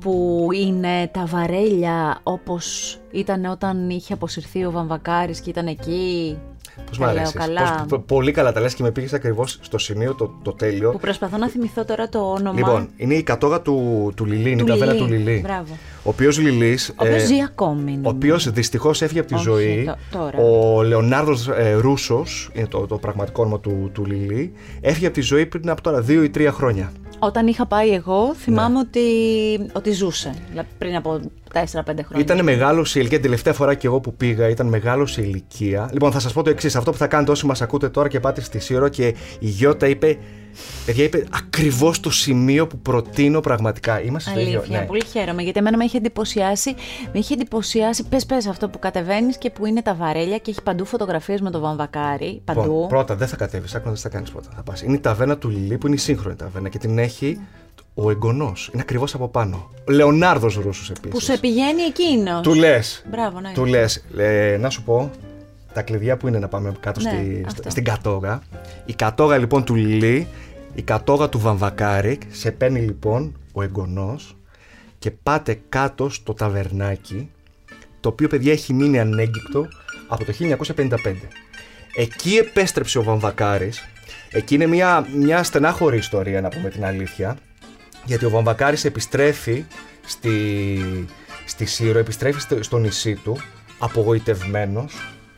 Που είναι τα βαρέλια όπως ήταν όταν είχε αποσυρθεί ο Βαμβακάρης και ήταν εκεί. Πώς Τα μ' λέω αρέσεις; καλά. πολύ καλά τα λες και με πήγες ακριβώς στο σημείο το, το τέλειο. Που προσπαθώ να θυμηθώ τώρα το όνομα. Λοιπόν, είναι η κατόγα του, του Λιλί, είναι η Του ταβέρνα Λιλί. του Λιλί. Μπράβο. Ο οποίος Λιλής... ο οποίος ε, ζει ακόμη. ο νομίζω. οποίος δυστυχώς έφυγε από τη Όχι, ζωή. το- τώρα. Ο Λεωνάρδος ε, Ρούσος, είναι το, το πραγματικό όνομα του, του Λιλί, έφυγε από τη ζωή πριν από τώρα δύο ή τρία χρόνια. Όταν είχα πάει εγώ, θυμάμαι Ναι. ότι, ότι ζούσε. Δηλαδή πριν από 4-5 χρόνια. Ήταν μεγάλο σε ηλικία. Την τελευταία φορά και εγώ που πήγα ήταν μεγάλο σε ηλικία. Λοιπόν, θα σας πω το εξής. Αυτό που θα κάνετε όσοι μας ακούτε τώρα και πάτε στη Σύρο και η Γιώτα είπε. Παιδιά, είπε ακριβώς το σημείο που προτείνω πραγματικά. Είμαστε στο ίδιο. Αλήθεια, ναι. πολύ χαίρομαι γιατί εμένα με είχε εντυπωσιάσει. Με είχε εντυπωσιάσει, πες πες αυτό που κατεβαίνεις και που είναι τα βαρέλια και έχει παντού φωτογραφίες με τον Βαμβακάρη. Παντού. Λοιπόν, πρώτα δεν θα κατέβεις, άκουσα δεν θα κάνεις πρώτα. Θα πας. Είναι η ταβέρνα του Λιλί που είναι η σύγχρονη ταβέρνα και την έχει ο εγγονός. Είναι ακριβώς από πάνω. Ο Λεωνάρδος Ρούσος επίσης. που σε πηγαίνει εκείνος. Του λες. Μπράβο, ναι. Του λες, να σου πω τα κλειδιά που είναι να πάμε κάτω Ναι, στη, αυτό. στην κατόγα. Η κατόγα λοιπόν του Λιλί, η κατόγα του Βαμβακάρικ, σε παίρνει λοιπόν ο εγγονός και πάτε κάτω στο ταβερνάκι, το οποίο παιδιά έχει μείνει ανέγκυκτο από το 1955. Εκεί επέστρεψε ο Βαμβακάρης, εκεί είναι μια, μια στενάχωρη ιστορία να πούμε την αλήθεια, γιατί ο Βαμβακάρης επιστρέφει στη, στη Σύρο, επιστρέφει στο, στο νησί του, απογοητευμένος,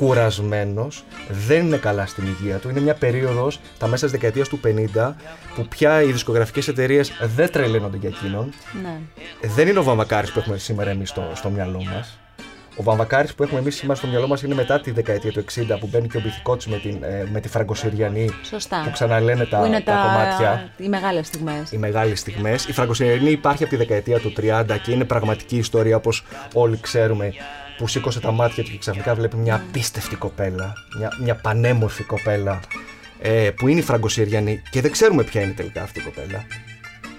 κουρασμένος, δεν είναι καλά στην υγεία του. Είναι μια περίοδος, τα μέσα της δεκαετίας του 50, που πια οι δισκογραφικές εταιρείες δεν τρελαίνονται για εκείνον. Ναι. Δεν είναι ο Βαμβακάρης που έχουμε σήμερα εμείς στο, στο μυαλό μας. Ο Βαμβακάρη που έχουμε εμείς σήμερα στο μυαλό μας είναι μετά τη δεκαετία του 60 που μπαίνει και ο Μπιθικότης με, την, ε, με τη Φραγκοσυριανή Σωστά. που ξαναλένε τα, που είναι τα, κομμάτια οι μεγάλες στιγμές. οι μεγάλες στιγμές. Η Φραγκοσυριανή υπάρχει από τη δεκαετία του 30 και είναι πραγματική ιστορία όπως όλοι ξέρουμε που σήκωσε τα μάτια του και ξαφνικά βλέπει μια απίστευτη κοπέλα, μια, μια πανέμορφη κοπέλα ε, που είναι η Φραγκοσυριανή και δεν ξέρουμε ποια είναι τελικά αυτή η κοπέλα.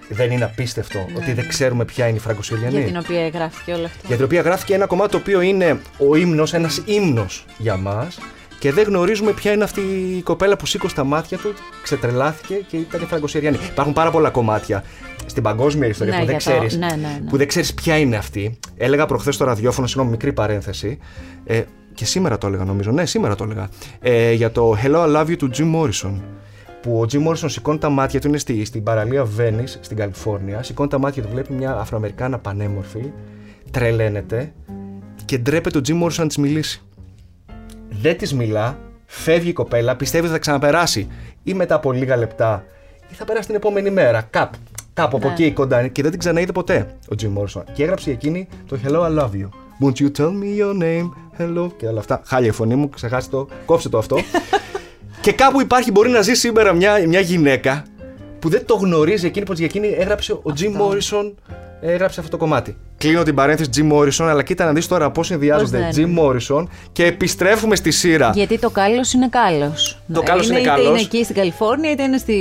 Δεν είναι απίστευτο ότι δεν ξέρουμε ποια είναι η Φραγκοσυριανή. Για την οποία γράφηκε όλο αυτό. Για την οποία γράφτηκε ένα κομμάτι το οποίο είναι ο ύμνος, ένας ύμνος για μας και δεν γνωρίζουμε ποια είναι αυτή η κοπέλα που σήκωσε τα μάτια του, ξετρελάθηκε και ήταν η Φραγκοσυριανή. Υπάρχουν πάρα πολλά κομμάτια στην παγκόσμια ιστορία Ναι, που, δεν για το- ξέρεις, ναι, ναι, ναι. που δεν ξέρεις ποια είναι αυτή. Έλεγα προχθές στο ραδιόφωνο, συγγνώμη, μικρή παρένθεση, ε, και σήμερα το έλεγα νομίζω, ναι σήμερα το έλεγα, ε, για το Hello I Love You του Jim Morrison που ο Jim Morrison σηκώνει τα μάτια του, είναι στη, στην παραλία Venice, στην Καλιφόρνια, σηκώνει τα μάτια του, βλέπει μια Αφροαμερικάνα πανέμορφη, τρελαίνεται και ντρέπεται ο Jim Morrison να της μιλήσει. Δεν της μιλά, φεύγει η κοπέλα, πιστεύει ότι θα ξαναπεράσει ή μετά από λίγα λεπτά ή θα περάσει την επόμενη μέρα, κάπου. Κάπου από Ναι. εκεί κοντά είναι και δεν την ξαναείδε ποτέ ο Jim Morrison. Και έγραψε εκείνη το Hello, I love you. Won't you tell me your name, hello και όλα αυτά. Χάλια η φωνή μου, ξεχάστε το, κόψε το αυτό. και κάπου υπάρχει, μπορεί να ζει σήμερα μια, μια γυναίκα που δεν το γνωρίζει εκείνη, πως για εκείνη έγραψε ο Jim Morrison, έγραψε αυτό το κομμάτι. Κλείνω την παρένθεση Jim Morrison, αλλά κοίτα να δεις τώρα πώς συνδυάζονται Πώς δεν. Jim Morrison και επιστρέφουμε στη σειρά. Γιατί το κάλο είναι κάλο. Το κάλος είναι είτε κάλος. είναι εκεί στην Καλιφόρνια, είτε είναι στη,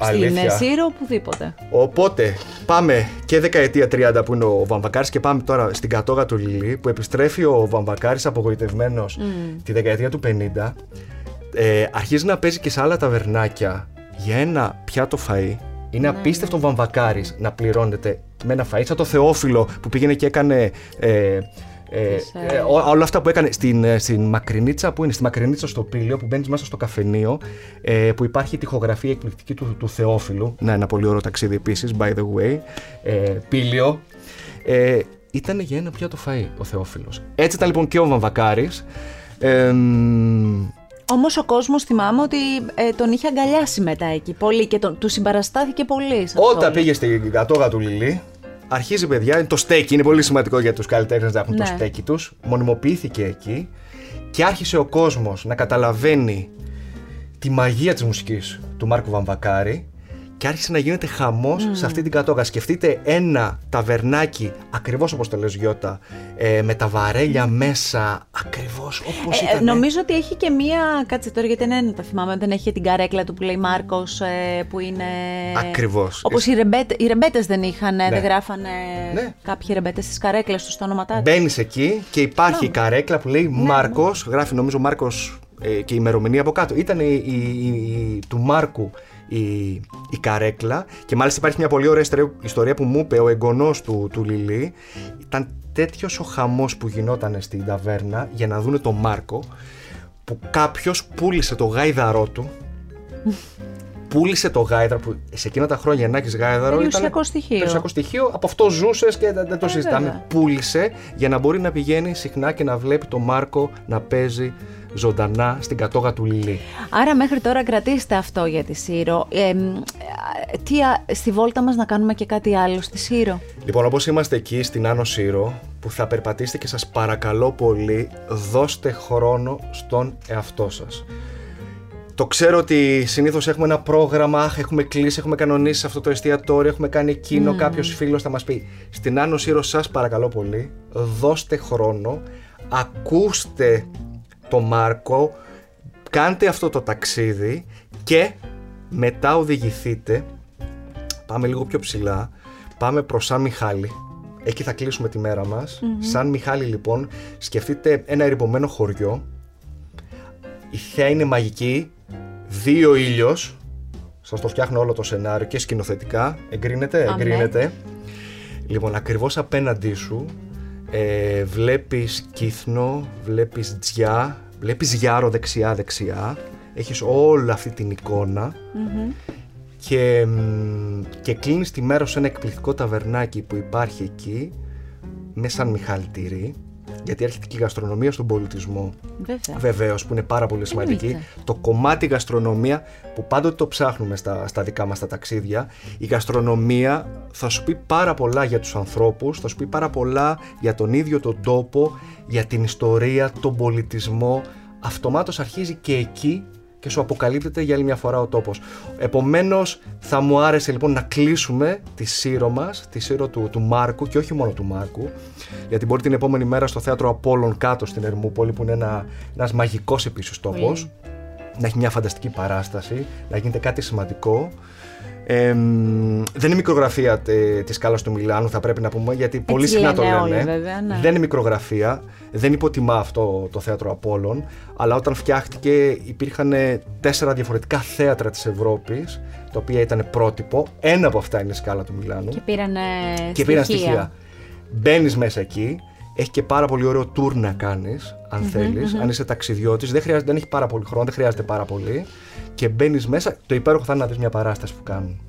στην Αλήθεια. Σύρο, οπουδήποτε. Οπότε πάμε και δεκαετία 30 που είναι ο Βαμβακάρης και πάμε τώρα στην κατόγα του Λιλί που επιστρέφει ο Βαμβακάρης απογοητευμένος τη δεκαετία του 50 ε, αρχίζει να παίζει και σε άλλα ταβερνάκια για ένα πιάτο φαΐ. Είναι απίστευτο ο Βαμβακάρης να πληρώνεται με ένα φαΐ. Σαν το Θεόφιλο που πήγαινε και έκανε ε, ε, Τις, ε, ό- όλα αυτά που έκανε στην, ε, στην Μακρινίτσα που είναι στη Μακρινίτσα στο Πήλιο που μπαίνεις μέσα στο καφενείο ε, που υπάρχει η τοιχογραφία εκπληκτική του, του Θεόφιλου. Να ένα πολύ ωραίο ταξίδι επίσης by the way. Ε, Πήλιο ε, ήταν για ένα πιάτο φαΐ ο Θεόφιλος. Έτσι ήταν λοιπόν και ο Βαμβακάρης ε, μ, Όμως ο κόσμος θυμάμαι ότι ε, τον είχε αγκαλιάσει μετά εκεί πολύ και τον, του συμπαραστάθηκε πολύ. σε αυτό Όταν όλο. πήγε στην κατόγα του Λιλί, αρχίζει παιδιά, είναι το στέκι, είναι πολύ σημαντικό για τους καλλιτέχνες να έχουν το Ναι. στέκι τους, μονιμοποιήθηκε εκεί και άρχισε ο κόσμος να καταλαβαίνει τη μαγεία της μουσικής του Μάρκου Βαμβακάρη και άρχισε να γίνεται χαμός σε αυτή την κατόγα. Σκεφτείτε ένα ταβερνάκι, ακριβώς όπως το λες Γιώτα, ε, με τα βαρέλια μέσα, ακριβώς όπως Ε, ήταν. νομίζω ότι έχει και μία. Κάτσε τώρα γιατί δεν τα θυμάμαι. Δεν έχει την καρέκλα του που λέει Μάρκος που είναι. Ακριβώς. Όπως οι, ρεμπέτε, οι ρεμπέτες δεν είχαν, δεν γράφανε Ναι. κάποιοι ρεμπέτες στις καρέκλες τους στα όνοματά τους. Μπαίνεις εκεί και υπάρχει η Μπράβο. καρέκλα που λέει Ναι, Μάρκος. Γράφει νομίζω Μάρκος και η ημερομηνία από κάτω. Ήταν η, η- η- η- του Μάρκου η, η καρέκλα. Και μάλιστα υπάρχει μια πολύ ωραία ιστορία, ιστορία που μου είπε ο εγγονός του, του Λιλί. Ήταν τέτοιος ο χαμός που γινόταν στην ταβέρνα για να δούνε τον Μάρκο που κάποιος πούλησε το γάιδαρό του. Πούλησε το γάιδαρο που σε εκείνα τα χρόνια να έχει γάιδαρο. Περιουσιακό ήταν στοιχείο. Περιουσιακό στοιχείο. Από αυτό ζούσες και δεν, δεν το Ε, συζητάμε. βέβαια. Πούλησε για να μπορεί να πηγαίνει συχνά και να βλέπει τον Μάρκο να παίζει ζωντανά στην κατόγα του Λιλί. Άρα μέχρι τώρα κρατήστε αυτό για τη Σύρο. Ε, μ, ε, τι, α- στη βόλτα μας να κάνουμε και κάτι άλλο στη Σύρο; Λοιπόν, όπως είμαστε εκεί στην Άνω Σύρο, που θα περπατήσετε και σας παρακαλώ πολύ, δώστε χρόνο στον εαυτό σας. Το ξέρω ότι συνήθως έχουμε ένα πρόγραμμα, αχ, έχουμε κλείσει, έχουμε κανονίσει σε αυτό το εστιατόριο, έχουμε κάνει εκείνο. Mm. Κάποιος φίλος θα μας πει. Στην Άνω Σύρο, σας παρακαλώ πολύ, δώστε χρόνο, ακούστε το Μάρκο, κάντε αυτό το ταξίδι και μετά οδηγηθείτε. Πάμε λίγο πιο ψηλά. Πάμε προς Σαν Μιχάλη. Εκεί θα κλείσουμε τη μέρα μας. Σαν Μιχάλη λοιπόν, σκεφτείτε ένα ερημωμένο χωριό. Η θέα είναι μαγική. Δύο ήλιος. Σας το φτιάχνω όλο το σενάριο και σκηνοθετικά. Εγκρίνεται, Αμέ. εγκρίνεται. Λοιπόν, ακριβώς απέναντί σου ε, βλέπεις κύθνο, βλέπεις τζιά, βλέπεις γιάρο δεξιά-δεξιά. Έχεις όλη αυτή την εικόνα. Και, μ, και κλείνεις τη μέρα σε ένα εκπληκτικό ταβερνάκι που υπάρχει εκεί με σαν Μιχάλη Τυρί γιατί έρχεται και η γαστρονομία στον πολιτισμό Βέβαια. βεβαίως που είναι πάρα πολύ σημαντική Εννοείται. το κομμάτι γαστρονομία που πάντοτε το ψάχνουμε στα, στα δικά μας τα ταξίδια η γαστρονομία θα σου πει πάρα πολλά για τους ανθρώπους θα σου πει πάρα πολλά για τον ίδιο τον τόπο για την ιστορία, τον πολιτισμό αυτομάτως αρχίζει και εκεί και σου αποκαλύπτεται για άλλη μια φορά ο τόπος. Επομένως θα μου άρεσε λοιπόν να κλείσουμε τη σύρο μας, τη σύρο του, του Μάρκου και όχι μόνο του Μάρκου, γιατί μπορεί την επόμενη μέρα στο θέατρο Απόλλων κάτω στην Ερμούπολη που είναι ένα, ένας μαγικός επίσης τόπος, να έχει μια φανταστική παράσταση, να γίνεται κάτι σημαντικό. Ε, μ, δεν είναι μικρογραφία ε, της σκάλα του Μιλάνου, θα πρέπει να πούμε, γιατί πολύ συχνά το λένε λένε. όλοι, βέβαια, ναι. Δεν είναι μικρογραφία, δεν υποτιμά αυτό το θέατρο Απόλλων, αλλά όταν φτιάχτηκε υπήρχαν ε, τέσσερα διαφορετικά θέατρα της Ευρώπης, τα οποία ήταν πρότυπο. Ένα από αυτά είναι η σκάλα του Μιλάνου Και πήραν και πήραν στοιχεία. Μπαίνεις μέσα εκεί, έχει και πάρα πολύ ωραίο tour να κάνεις, αν θέλεις, αν είσαι ταξιδιώτης. Δεν, χρειάζεται- δεν έχει πάρα πολύ χρόνο, δεν χρειάζεται πάρα πολύ. Και μπαίνεις μέσα. Το υπέροχο θα είναι να δεις μια παράσταση που κάνουν.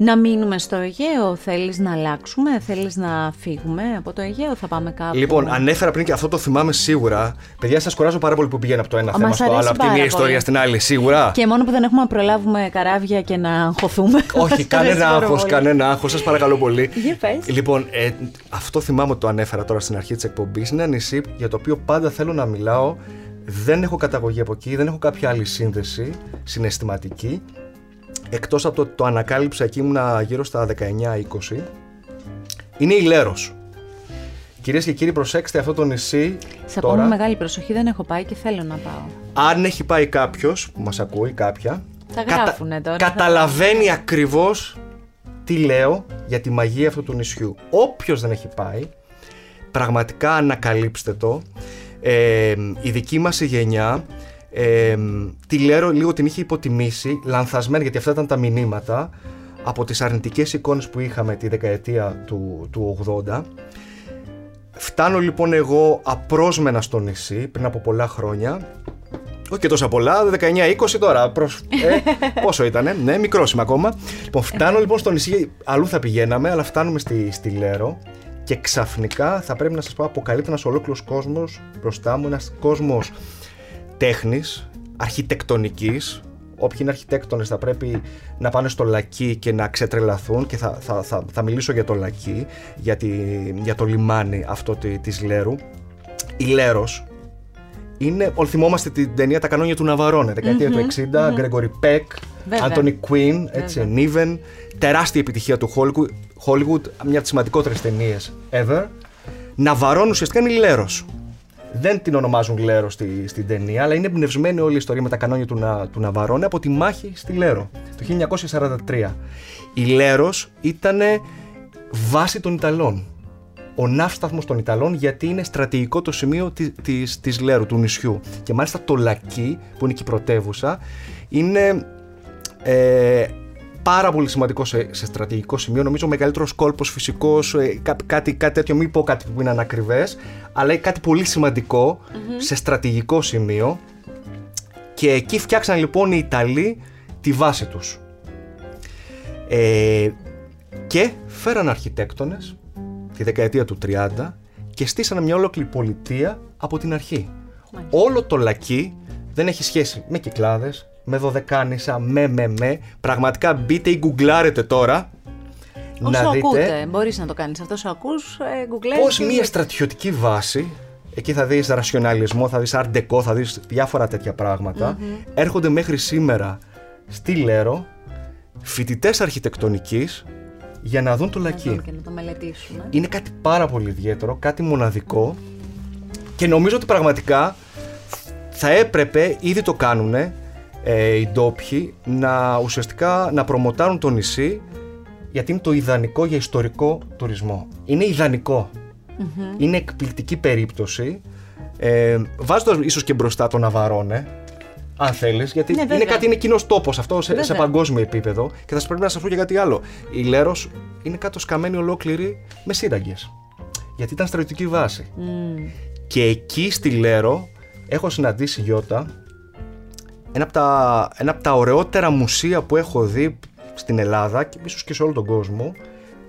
Να μείνουμε στο Αιγαίο, θέλεις να αλλάξουμε, θέλεις να φύγουμε από το Αιγαίο, θα πάμε κάπου. Λοιπόν, ανέφερα πριν και αυτό το θυμάμαι σίγουρα. Παιδιά, σας κουράζω πάρα πολύ που πηγαίνω από το ένα Α, θέμα μας στο άλλο, αρέσει από τη μία πάρα ιστορία πολύ. στην άλλη, σίγουρα. Και μόνο που δεν έχουμε να προλάβουμε καράβια και να αγχωθούμε. Όχι, Μας αρέσει κανένα πάρα άγχος, πολύ. κανένα άγχος, σας παρακαλώ πολύ. Για πες. Λοιπόν, ε, αυτό θυμάμαι ότι το ανέφερα τώρα στην αρχή της εκπομπής. Είναι ένα νησί για το οποίο πάντα θέλω να μιλάω. Δεν έχω καταγωγή από εκεί, δεν έχω κάποια άλλη σύνδεση συναισθηματική. Εκτός από το ότι το ανακάλυψα εκεί ήμουνα γύρω στα 19-20. Είναι η Λέρος. Κυρίες και κύριοι προσέξτε αυτό το νησί Σε τώρα. ακούω με μεγάλη προσοχή, δεν έχω πάει και θέλω να πάω. Αν έχει πάει κάποιος που μας ακούει κάποια Θα γράφουνε τώρα, Καταλαβαίνει ακριβώς τι λέω για τη μαγεία αυτού του νησιού Όποιος δεν έχει πάει Πραγματικά ανακαλύψτε το ε, Η δική μας η γενιά ε, Τη Λέρο λίγο την είχε υποτιμήσει Λανθασμένη γιατί αυτά ήταν τα μηνύματα Από τις αρνητικές εικόνες που είχαμε τη δεκαετία του, του 80 Φτάνω λοιπόν εγώ απρόσμενα στο νησί πριν από πολλά χρόνια. Όχι και τόσα πολλά, 19-20 τώρα. Προς, ε, πόσο ήτανε, ναι, μικρό είμαι ακόμα. Λοιπόν, φτάνω λοιπόν στο νησί, αλλού θα πηγαίναμε, αλλά φτάνουμε στη, στη Λέρο και ξαφνικά θα πρέπει να σας πω αποκαλύπτει ένας ολόκληρος κόσμος μπροστά μου, ένας κόσμος τέχνης, αρχιτεκτονικής. Όποιοι είναι αρχιτέκτονες θα πρέπει να πάνε στο Λακί και να ξετρελαθούν και θα, θα, θα, θα μιλήσω για το Λακί, για, τη, για το λιμάνι αυτό τη, της Λέρου. Η Λέρος είναι, όλοι θυμόμαστε την ταινία Τα κανόνια του Ναβαρόνε, δεκαετία του 60, Γκρέγκορι Πεκ, Άντωνι Κουίν, έτσι, Νίβεν, τεράστια επιτυχία του Hollywood, Hollywood μια από τις σημαντικότερες ταινίες ever. Ναβαρόν ουσιαστικά είναι Λέρος. Δεν την ονομάζουν Λέρο στη, στην ταινία, αλλά είναι εμπνευσμένη όλη η ιστορία με τα κανόνια του, να, του Ναβαρόνε από τη μάχη στη Λέρο το 1943. Η Λέρος ήταν βάση των Ιταλών. Ο ναύσταθμος των Ιταλών γιατί είναι στρατηγικό το σημείο της, της, της Λέρου, του νησιού. Και μάλιστα το Λακί, που είναι και η πρωτεύουσα, είναι ε, πάρα πολύ σημαντικό σε, σε στρατηγικό σημείο. Νομίζω ο μεγαλύτερος κόλπος φυσικός, ε, κάτι, κάτι τέτοιο, μην πω κάτι που είναι ανακριβές, αλλά κάτι πολύ σε στρατηγικό σημείο. Και εκεί φτιάξαν λοιπόν οι Ιταλοί τη βάση τους. Ε, και φέραν αρχιτέκτονες τη δεκαετία του 30 και στήσανε μια ολόκληρη πολιτεία από την αρχή. Όλο το λακί δεν έχει σχέση με κυκλάδες, με δωδεκάνησα, με με με. Πραγματικά μπείτε ή γκουγκλάρετε τώρα. Όσο να δείτε ακούτε, μπορείς να το κάνεις αυτό, όσο ακούς, ε, Πώς μια στρατιωτική βάση, εκεί θα δεις ρασιοναλισμό, θα δεις art θα δεις διάφορα τέτοια έρχονται μέχρι σήμερα στη Λέρο φοιτητές αρχιτεκτονικής για να δουν το λακί. Και να το μελετήσουν. Είναι κάτι πάρα πολύ ιδιαίτερο, κάτι μοναδικό και νομίζω ότι πραγματικά θα έπρεπε, ήδη το κάνουν ε, οι ντόπιοι, να ουσιαστικά να προμοτάρουν το νησί γιατί είναι το ιδανικό για ιστορικό τουρισμό. Είναι Είναι εκπληκτική περίπτωση. Ε, βάζοντας ίσως και μπροστά τον Αβαρόνε, αν θέλεις, γιατί ναι, είναι κάτι, είναι κοινός τόπος αυτό σε, σε, παγκόσμιο επίπεδο. Και θα σα πρέπει να σα πω και κάτι άλλο. Η Λέρος είναι κάτω σκαμμένη ολόκληρη με σύραγγε. Γιατί ήταν στρατιωτική βάση. Και εκεί στη Λέρο έχω συναντήσει Γιώτα ένα από, τα, ένα από τα ωραιότερα μουσεία που έχω δει στην Ελλάδα και ίσως και σε όλο τον κόσμο.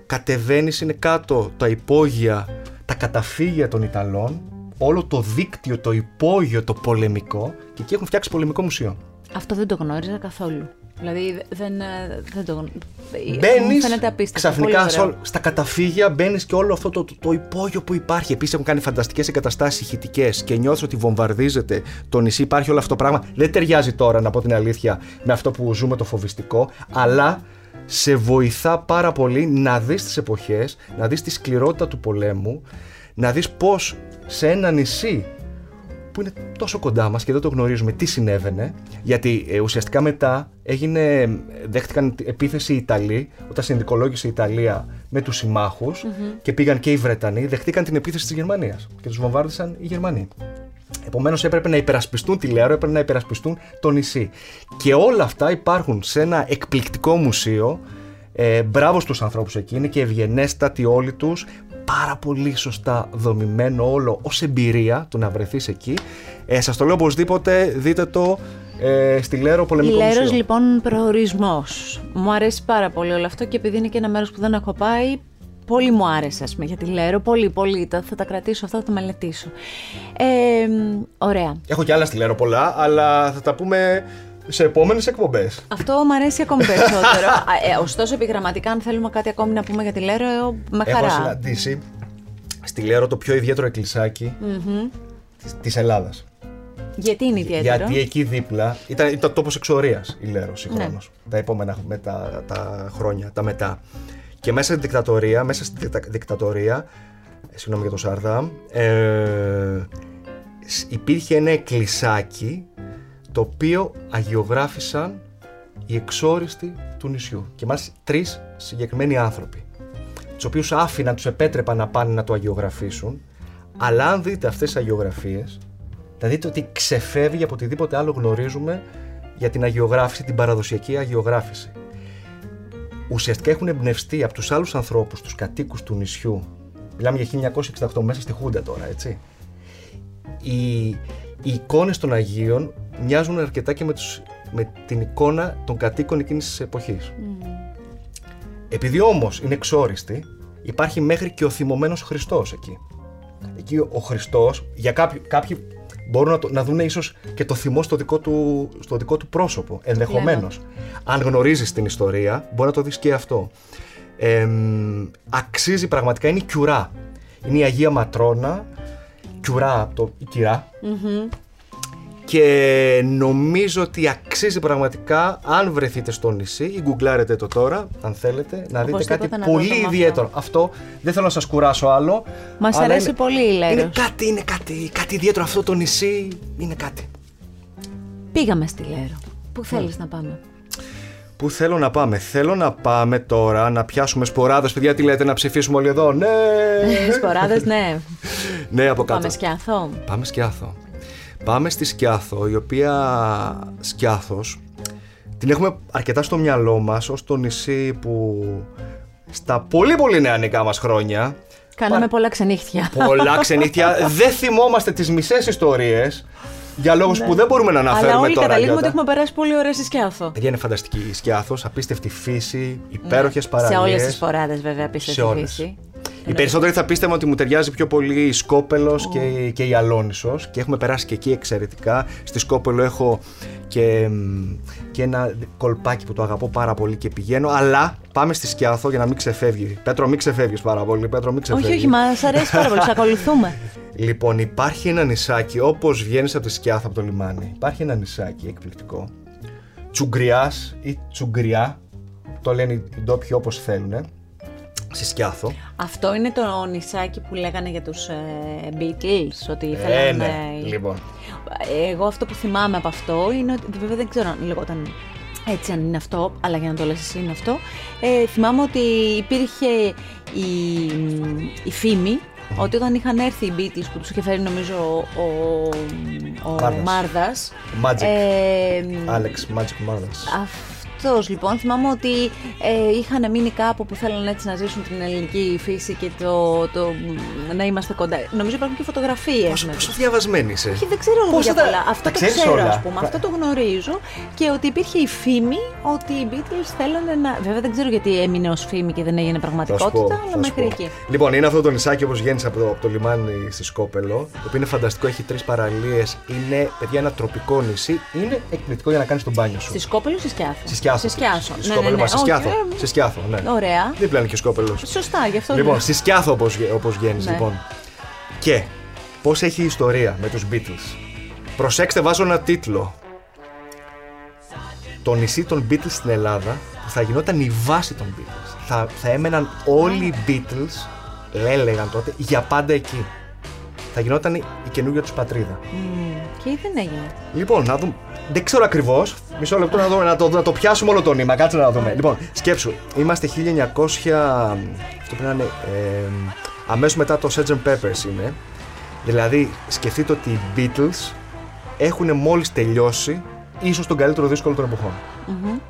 Κατεβαίνεις, είναι κάτω τα υπόγεια, τα καταφύγια των Ιταλών όλο το δίκτυο, το υπόγειο, το πολεμικό και εκεί έχουν φτιάξει πολεμικό μουσείο. Αυτό δεν το γνώριζα καθόλου. Δηλαδή δεν, ε, δεν το Μπαίνεις ξαφνικά στα καταφύγια, μπαίνεις και όλο αυτό το, το, το υπόγειο που υπάρχει. Επίσης έχουν κάνει φανταστικές εγκαταστάσεις ηχητικές και νιώθεις ότι βομβαρδίζεται το νησί. Υπάρχει όλο αυτό το πράγμα. Δεν ταιριάζει τώρα, να πω την αλήθεια, με αυτό που ζούμε το φοβιστικό, αλλά σε βοηθά πάρα πολύ να δεις τις εποχές, να δεις τη σκληρότητα του πολέμου, να δεις πώς σε ένα νησί που είναι τόσο κοντά μας και δεν το γνωρίζουμε τι συνέβαινε γιατί ε, ουσιαστικά μετά έγινε, δέχτηκαν επίθεση οι Ιταλοί όταν συνδικολόγησε η Ιταλία με τους συμμαχους και πήγαν και οι Βρετανοί δεχτήκαν την επίθεση της Γερμανίας και τους βομβάρδισαν οι Γερμανοί. Επομένως, έπρεπε να υπερασπιστούν τη Λέρο, έπρεπε να υπερασπιστούν το νησί. Και όλα αυτά υπάρχουν σε ένα εκπληκτικό μουσείο. Ε, μπράβο στους ανθρώπους εκεί, είναι και ευγενέστατοι όλοι τους πάρα πολύ σωστά δομημένο όλο ως εμπειρία του να βρεθείς εκεί. Ε, σας το λέω οπωσδήποτε, δείτε το ε, στη Λέρο Πολεμικό Λέρος, Μουσείο. λοιπόν προορισμός. Μου αρέσει πάρα πολύ όλο αυτό και επειδή είναι και ένα μέρος που δεν έχω πάει, πολύ μου άρεσε ας πούμε για τη Λέρο, πολύ πολύ, θα τα κρατήσω αυτά, θα τα μελετήσω. Ε, ωραία. Έχω και άλλα στη Λέρο πολλά, αλλά θα τα πούμε σε επόμενες εκπομπές. Αυτό μου αρέσει ακόμη περισσότερο. ε, ωστόσο, επιγραμματικά, αν θέλουμε κάτι ακόμη να πούμε για τη Λέρο, εγώ με χαρά. Έχω συναντήσει στη Λέρο το πιο ιδιαίτερο εκκλησάκι mm-hmm. της Ελλάδας. Γιατί είναι ιδιαίτερο; Γιατί εκεί δίπλα ήταν, ήταν τόπος εξορίας η Λέρος συγχρόνως. Ναι. Τα επόμενα με τα, τα χρόνια, τα μετά. Και μέσα στη δικτατορία, μέσα στη δικτατορία, συγγνώμη για το Σάρδα, ε, υπήρχε ένα εκκλησάκι το οποίο αγιογράφησαν οι εξόριστοι του νησιού. Και μάλιστα τρεις συγκεκριμένοι άνθρωποι. Τους οποίους άφηναν, τους επέτρεπαν να πάνε να το αγιογραφήσουν. Αλλά αν δείτε αυτές τις αγιογραφίες, θα δείτε ότι ξεφεύγει από οτιδήποτε άλλο γνωρίζουμε για την αγιογράφηση, την παραδοσιακή αγιογράφηση. Ουσιαστικά έχουν εμπνευστεί από τους άλλους ανθρώπους, τους κατοίκους του νησιού. Μιλάμε για 1968 μέσα στη Χούντα τώρα, έτσι. Οι, οι εικόνες των Αγίων μοιάζουν αρκετά και με, τους, με την εικόνα των κατοίκων εκείνης της εποχής. Mm. Επειδή όμως είναι εξόριστη, υπάρχει μέχρι και ο θυμωμένος Χριστός εκεί. Εκεί ο Χριστός, για κάποιοι, κάποιοι μπορούν να, το, να δουν ίσως και το θυμό στο δικό του, στο δικό του πρόσωπο, ενδεχομένως. Αν γνωρίζεις την ιστορία, μπορεί να το δεις και αυτό. Ε, αξίζει πραγματικά, είναι η Κιουρά. Είναι η Αγία Ματρόνα, Κιουρά, το, η κυρά. Και νομίζω ότι αξίζει πραγματικά, αν βρεθείτε στο νησί ή γκουγκλάρετε το τώρα, αν θέλετε, να δείτε κάτι πολύ ιδιαίτερο. Αυτό. δεν θέλω να σας κουράσω άλλο. Μας αρέσει πολύ η Λέρος. Είναι κάτι, είναι κάτι, κάτι ιδιαίτερο αυτό το νησί, είναι κάτι. Πήγαμε στη Λέρο. Πού θέλεις να πάμε; Πού θέλω να πάμε; Θέλω να πάμε τώρα να πιάσουμε σποράδες. Παιδιά, τι λέτε, να ψηφίσουμε όλοι εδώ; Ναι! σποράδες, ναι. ναι, από κάτω. Πάμε σκιάθο. Πάμε σκιάθο. Πάμε στη Σκιάθο, η οποία Σκιάθος την έχουμε αρκετά στο μυαλό μας ως το νησί που στα πολύ πολύ νεανικά μας χρόνια Κάναμε πολλά ξενύχτια. Πολλά ξενύχτια. δεν θυμόμαστε τις μισές ιστορίες για λόγους ναι. που δεν μπορούμε να αναφέρουμε Αλλά όλοι τώρα. καταλήγουμε ότι έχουμε περάσει πολύ ωραία στη Σκιάθο. Παιδιά είναι φανταστική η Σκιάθος, απίστευτη φύση, υπέροχες ναι. παραλίε. Σε όλες τις φοράδες βέβαια απίστευτη φύση. Οι περισσότεροι θα πίστευαν ότι μου ταιριάζει πιο πολύ η Σκόπελος και, και η Αλόνισος και έχουμε περάσει και εκεί εξαιρετικά. Στη Σκόπελο έχω και, και ένα κολπάκι που το αγαπώ πάρα πολύ και πηγαίνω. Αλλά πάμε στη Σκιάθο για να μην ξεφεύγει. Πέτρο, μην ξεφεύγεις πάρα πολύ. Πέτρο, μην ξεφεύγει. Όχι, όχι, μα αρέσει πάρα πολύ. Σε ακολουθούμε. Λοιπόν, υπάρχει ένα νησάκι όπως βγαίνεις από τη Σκιάθο από το λιμάνι. Υπάρχει ένα νησάκι εκπληκτικό. Τσουγκριάς ή Τσουγκριά. Το λένε οι ντόπιοι όπως θέλουν στη Σκιάθο. Αυτό είναι το νησάκι που λέγανε για τους ε, Beatles, ότι ήθελαν... Ε, ναι, λοιπόν. Εγώ αυτό που θυμάμαι από αυτό είναι ότι, βέβαια δεν ξέρω αν λεγόταν έτσι αν είναι αυτό, αλλά για να το λες εσύ είναι αυτό. Ε, θυμάμαι ότι υπήρχε η, η φήμη ότι όταν είχαν έρθει οι Beatles που τους είχε φέρει νομίζω ο, ο, ο Μάρδας. Magic. Ε, Alex Magic Μάρδας αυτός λοιπόν. Θυμάμαι ότι ε, είχαν μείνει κάπου που θέλανε έτσι να ζήσουν την ελληνική φύση και το, το να είμαστε κοντά. Νομίζω υπάρχουν και φωτογραφίες. Πόσο, πόσο διαβασμένη είσαι; Όχι, δεν ξέρω Πώς για πολλά. Αυτό το ξέρω, ας πούμε. Αυτό το γνωρίζω. Και ότι υπήρχε η φήμη ότι οι Beatles θέλανε να. Βέβαια δεν ξέρω γιατί έμεινε ως φήμη και δεν έγινε πραγματικότητα, αλλά μέχρι εκεί. Λοιπόν, είναι αυτό το νησάκι όπως βγαίνεις από, από το, λιμάνι στη Σκόπελο, το οποίο είναι φανταστικό, έχει τρεις παραλίες. Είναι, παιδιά, ένα τροπικό νησί. Είναι εκπληκτικό για να κάνεις τον μπάνιο σου. Στη Σκόπελο ή στη Σκιάθο. Σκιάθο. Σε Σκιάθο. Ναι, ναι, ναι. Σε Σκιάθο. Okay. Σε Σκιάθο, ναι. Ωραία. Δίπλα είναι και ο Σκόπελος. Σωστά, γι' αυτό Λοιπόν, στη Σκιάθο όπως βγαίνει, ναι. λοιπόν. Και πώς έχει η ιστορία με τους Beatles; Προσέξτε, βάζω ένα τίτλο. Το νησί των Beatles στην Ελλάδα που θα γινόταν η βάση των Beatles. Θα, θα έμεναν όλοι οι Beatles, έλεγαν τότε, για πάντα εκεί. Θα γινόταν η καινούργια τους πατρίδα. Mm, και δεν έγινε. Λοιπόν, να δούμε. Δεν ξέρω ακριβώς. Μισό λεπτό να, δούμε, να, το, να το πιάσουμε όλο το νήμα. Κάτσε να δούμε. Λοιπόν, σκέψου. Είμαστε 1900. Αυτό πρέπει να είναι. Ε, Αμέσως μετά το Sgt. Peppers είναι. Δηλαδή, σκεφτείτε ότι οι Beatles έχουν μόλις τελειώσει ίσως τον καλύτερο δίσκο όλων των εποχών. Mm-hmm.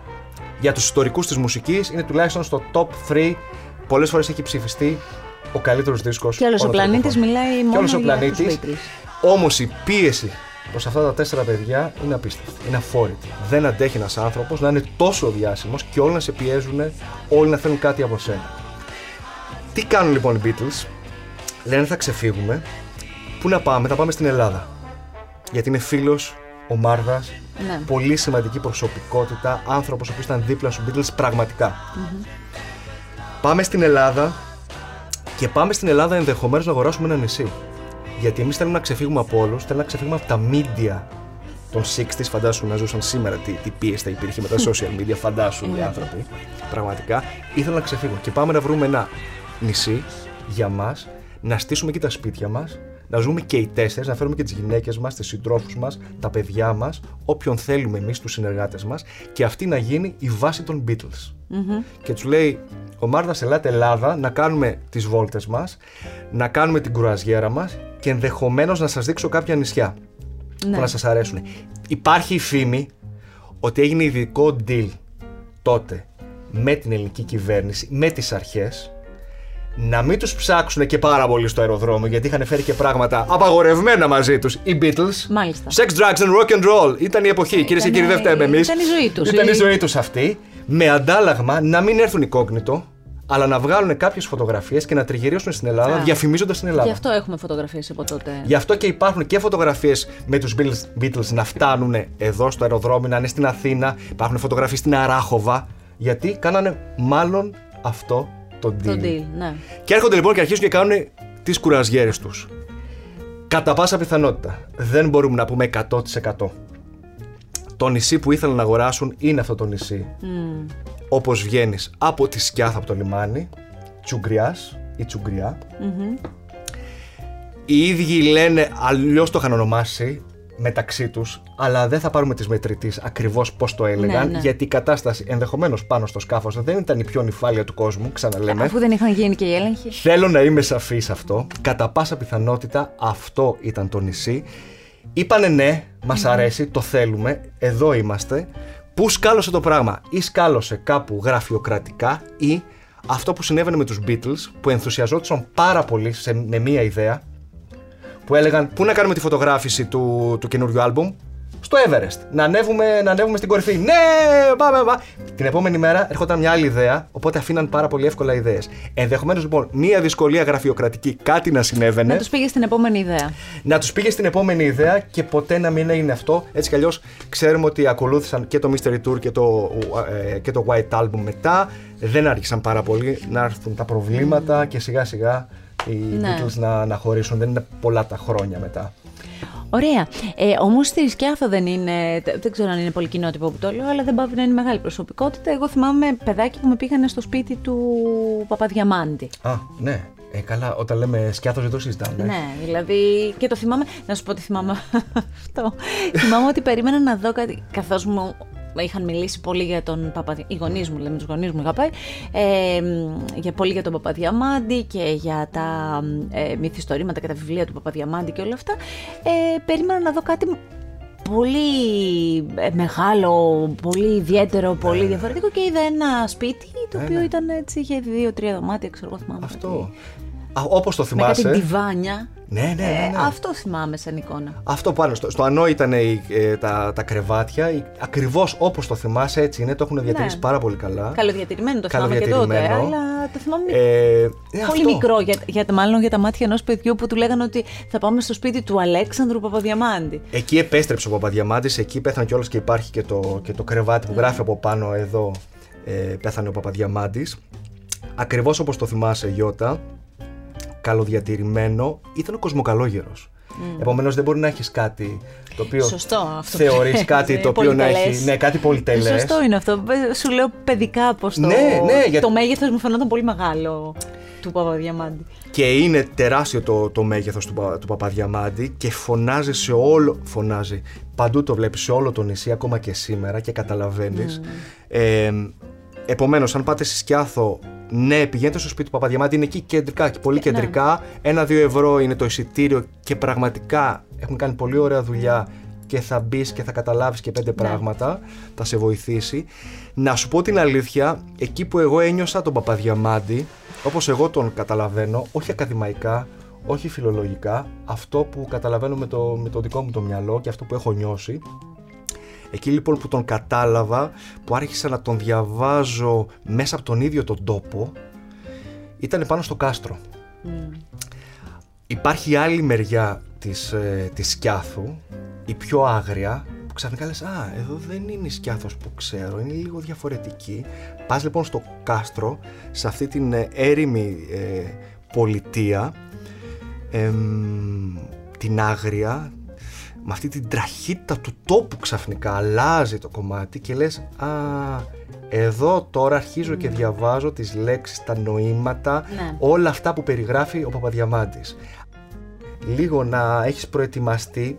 Για τους ιστορικούς της μουσικής είναι τουλάχιστον στο top 3. Πολλές φορές έχει ψηφιστεί ο καλύτερος δίσκος. Και όλος ο πλανήτης μιλάει μόνο για τους Beatles. Όμως η πίεση προς αυτά τα τέσσερα παιδιά είναι απίστευτη. Είναι αφόρητη. Δεν αντέχει ένας άνθρωπος να είναι τόσο διάσημος και όλοι να σε πιέζουν, όλοι να θέλουν κάτι από σένα. Τι κάνουν λοιπόν οι Beatles, λένε θα ξεφύγουμε. Πού να πάμε, θα πάμε στην Ελλάδα. Γιατί είναι φίλος ο Μάρδας, ναι. πολύ σημαντική προσωπικότητα, άνθρωπος ο οποίος ήταν δίπλα στους Beatles πραγματικα Πάμε στην Ελλάδα και πάμε στην Ελλάδα ενδεχομένως να αγοράσουμε ένα νησί. Γιατί εμείς θέλουμε να ξεφύγουμε από όλους, θέλουμε να ξεφύγουμε από τα media των 60s. Φαντάσου να ζούσαν σήμερα τι, τι πίεση θα υπήρχε με τα social media. Φαντάσου οι άνθρωποι. Πραγματικά. Ήθελα να ξεφύγω. Και πάμε να βρούμε ένα νησί για μας, να στήσουμε εκεί τα σπίτια μας, να ζούμε και οι τέσσερις, να φέρουμε και τις γυναίκες μας, τις συντρόφους μας, τα παιδιά μας, όποιον θέλουμε εμείς, τους συνεργάτες μας, και αυτή να γίνει η βάση των Beatles. Και τους λέει, ο Μάρτα, ελάτε Ελλάδα να κάνουμε τις βόλτες μας, να κάνουμε την κουραζιέρα μας και ενδεχομένως να σας δείξω κάποια νησιά ναι. που να σας αρέσουν. Υπάρχει η φήμη ότι έγινε ειδικό deal τότε με την ελληνική κυβέρνηση, με τις αρχές να μην τους ψάξουν και πάρα πολύ στο αεροδρόμιο γιατί είχαν φέρει και πράγματα απαγορευμένα μαζί τους οι Beatles. Μάλιστα. Sex, drugs and rock and roll. Ήταν η εποχή. Κυρίε και κύριοι, δεν φταίμε εμείς. Ήταν η ζωή τους. Ήταν η ζωή τους αυτή. Με αντάλλαγμα να μην έρθουν οικόγνητο, αλλά να βγάλουν κάποιες φωτογραφίες και να τριγυρίσουν στην Ελλάδα, Α. διαφημίζοντας την Ελλάδα. Γι' αυτό έχουμε φωτογραφίες από τότε. Γι' αυτό και υπάρχουν και φωτογραφίες με τους Beatles να φτάνουν εδώ στο αεροδρόμιο, να είναι στην Αθήνα. Υπάρχουν φωτογραφίες στην Αράχοβα. Γιατί κάνανε μάλλον αυτό το deal. Το deal, ναι. Και έρχονται λοιπόν και αρχίζουν και κάνουν τις κουραζιέρες τους. Κατά πάσα πιθανότητα δεν μπορούμε να πούμε 100%. Το νησί που ήθελαν να αγοράσουν είναι αυτό το νησί. Μμ. Όπως βγαίνεις από τη Σκιάθα από το λιμάνι, Τσουγκριάς ή Τσουγκριά. Μμμ. Οι ίδιοι λένε, αλλιώς το είχαν ονομάσει μεταξύ τους, αλλά δεν θα πάρουμε τη μετρητής ακριβώς πώς το έλεγαν, Ναι, ναι. γιατί η κατάσταση ενδεχομένως πάνω στο σκάφος δεν ήταν η πιο νυφάλια του κόσμου, ξαναλέμε. Αφού δεν είχαν γίνει και οι έλεγχοι. Θέλω να είμαι σαφής σε αυτό. Κατά πάσα πιθανότητα αυτό ήταν το νησί. Είπανε ναι, μας αρέσει, το θέλουμε, εδώ είμαστε. Πού σκάλωσε το πράγμα, ή σκάλωσε κάπου γραφειοκρατικά, ή αυτό που συνέβαινε με τους Beatles, που ενθουσιαζόντουσαν πάρα πολύ σε, με μία ιδέα, που έλεγαν πού να κάνουμε τη φωτογράφηση του, του καινούριου άλμπουμ, στο Everest. Να ανέβουμε, να ανέβουμε στην κορυφή. Ναι, πάμε, πάμε. Την επόμενη μέρα έρχονταν μια άλλη ιδέα, οπότε αφήναν πάρα πολύ εύκολα ιδέες. Ενδεχομένως λοιπόν μία δυσκολία γραφειοκρατική, κάτι να συνέβαινε, Να τους πήγε στην επόμενη ιδέα. να τους πήγε στην επόμενη ιδέα και ποτέ να μην έγινε αυτό. Έτσι κι αλλιώς ξέρουμε ότι ακολούθησαν και το Mystery Tour και το, ε, και το White Album μετά. Δεν άρχισαν πάρα πολύ να έρθουν τα προβλήματα και σιγά σιγά οι Ναι. Beatles να, να χωρίσουν. Δεν είναι πολλά τα χρόνια μετά. Ωραία. Ε, Όμως στη Σκιάθο δεν είναι. Δεν ξέρω αν είναι πολύ κοινότυπο που το λέω, αλλά δεν πάβει να είναι μεγάλη προσωπικότητα. Εγώ θυμάμαι παιδάκι που με πήγανε στο σπίτι του Παπαδιαμάντη. Α, ναι. Ε, καλά, όταν λέμε σκιάθος δεν το συζητάμε. Ναι, δηλαδή. Και το θυμάμαι. Να σου πω τι θυμάμαι αυτό. θυμάμαι ότι περίμενα να δω κάτι. Καθώς μου είχαν μιλήσει πολύ για τον Παπαδιαμάντη. Οι γονείς μου, λέμε, τους γονείς μου είχα πάει. Ε, μ, για, πολύ για τον Παπαδιαμάντη και για τα ε, μυθιστορήματα και τα βιβλία του Παπαδιαμάντη και όλα αυτά. Ε, περίμενα να δω κάτι πολύ ε, μεγάλο, πολύ ιδιαίτερο, πολύ διαφορετικό και είδα ένα σπίτι το Ναι, οποίο ναι. ήταν έτσι, είχε δύο-τρία δωμάτια, ξέρω εγώ θυμάμαι. Αυτό. Α, όπως το Με κάτι θυμάσαι. τιβάνια. Ναι, ναι, ναι. ναι. Ε, αυτό θυμάμαι σαν εικόνα. Αυτό πάνω. Στο, στο ανώ ήταν οι, ε, τα, τα κρεβάτια. Οι- Ακριβώς όπως το θυμάσαι έτσι είναι. Το έχουν διατηρήσει Ναι. πάρα πολύ καλά. Καλοδιατηρημένο το θυμάμαι και τότε, Καλοδιατηρημένο. αλλά το θυμάμαι Ε, ε, πολύ αυτό. μικρό, για, για, μάλλον για τα μάτια ενός παιδιού που του λέγανε ότι θα πάμε στο σπίτι του Αλέξανδρου Παπαδιαμάντη. Εκεί επέστρεψε ο Παπαδιαμάντης, εκεί πέθανε κιόλας και υπάρχει και το, και το κρεβάτι που γράφει από πάνω εδώ ε, πέθανε ο Παπαδιαμάντης. Ακριβώς όπως το θυμάσαι Γιώτα, καλοδιατηρημένο, ήταν ο κοσμοκαλόγερος. Επομένως δεν μπορεί να έχεις κάτι το οποίο Σωστό αυτό. θεωρείς κάτι Είναι το οποίο να πολυτελές. έχει, ναι, κάτι πολυτελές. Σωστό είναι αυτό. Ε, Σου λέω παιδικά πώ το. Ναι, ναι, γιατί- Το μέγεθος μου φαινόταν πολύ μεγάλο του Παπαδιαμάντη. Και είναι τεράστιο το, το μέγεθος του, Πα- του Παπαδιαμάντη και φωνάζει σε όλο, φωνάζει, παντού το βλέπεις σε όλο το νησί ακόμα και σήμερα και καταλαβαίνεις. Ε, επομένως, αν πάτε στη Σκιάθο, ναι, πηγαίνετε στο σπίτι του Παπαδιαμάντη, είναι εκεί κεντρικά, και πολύ κεντρικά. Ένα-δύο ευρώ είναι το εισιτήριο και πραγματικά έχουν κάνει πολύ ωραία δουλειά και θα μπεις και θα καταλάβεις και πέντε πράγματα, θα σε βοηθήσει. Να σου πω την αλήθεια, εκεί που εγώ ένιωσα τον Παπαδιαμάντη, όπως εγώ τον καταλαβαίνω, όχι ακαδημαϊκά, όχι φιλολογικά, αυτό που καταλαβαίνω με το, με το δικό μου το μυαλό και αυτό που έχω νιώσει, Εκεί λοιπόν που τον κατάλαβα, που άρχισα να τον διαβάζω μέσα από τον ίδιο τον τόπο, ήταν πάνω στο κάστρο. Υπάρχει άλλη μεριά της, ε, της Σκιάθου, η πιο άγρια, που ξαφνικά λες «Α, εδώ δεν είναι η Σκιάθος που ξέρω, είναι λίγο διαφορετική». Πας λοιπόν στο κάστρο, σε αυτή την ε, έρημη ε, πολιτεία, εμ, την άγρια, με αυτή την τραχύτητα του τόπου ξαφνικά αλλάζει το κομμάτι και λες «Α, εδώ τώρα αρχίζω και διαβάζω τις λέξεις, τα νοήματα, Ναι. όλα αυτά που περιγράφει ο Παπαδιαμάντης. Λίγο να έχεις προετοιμαστεί,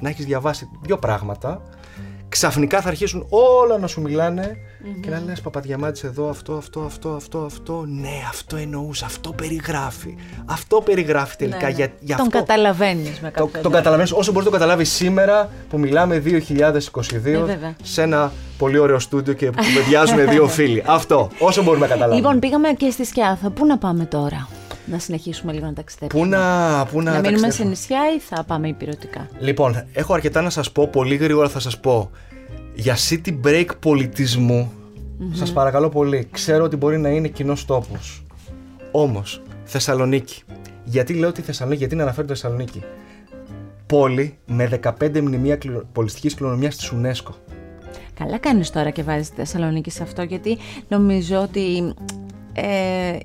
να έχεις διαβάσει δύο πράγματα, ξαφνικά θα αρχίσουν όλα να σου μιλανε και να λες Παπαδιαμάντης εδώ αυτό, αυτό, αυτό, αυτό, αυτό, ναι αυτό εννοούσε, αυτό περιγράφει, αυτό περιγράφει τελικά Ναι, ναι. για, για τον αυτό. καταλαβαίνεις με κάποιο Το, τρόπο. τον καταλαβαίνεις όσο μπορείς να το καταλάβεις σήμερα που μιλάμε 2022 Ε, βέβαια. σε ένα πολύ ωραίο στούντιο και που κουβεντιάζουν δύο φίλοι. Αυτό, όσο μπορούμε να καταλάβουμε. Λοιπόν, πήγαμε και στη Σκιάθο. Πού να πάμε τώρα, να συνεχίσουμε λίγο να ταξιδέψουμε. πού να, πού να, να μείνουμε σε ταξιδέψουμε. νησιά ή θα πάμε υπηρετικά; Λοιπόν, έχω αρκετά να σας πω, πολύ γρήγορα θα σας πω για city break πολιτισμού Σας παρακαλώ πολύ, ξέρω ότι μπορεί να είναι κοινός τόπος. Όμως, Θεσσαλονίκη. Γιατί λέω τη Θεσσαλονίκη, γιατί να αναφέρω τη Θεσσαλονίκη; Πόλη με 15 μνημεία πολιτιστικής κληρονομιάς της UNESCO. Καλά κάνεις τώρα και βάζεις τη Θεσσαλονίκη σε αυτό γιατί νομίζω ότι ε,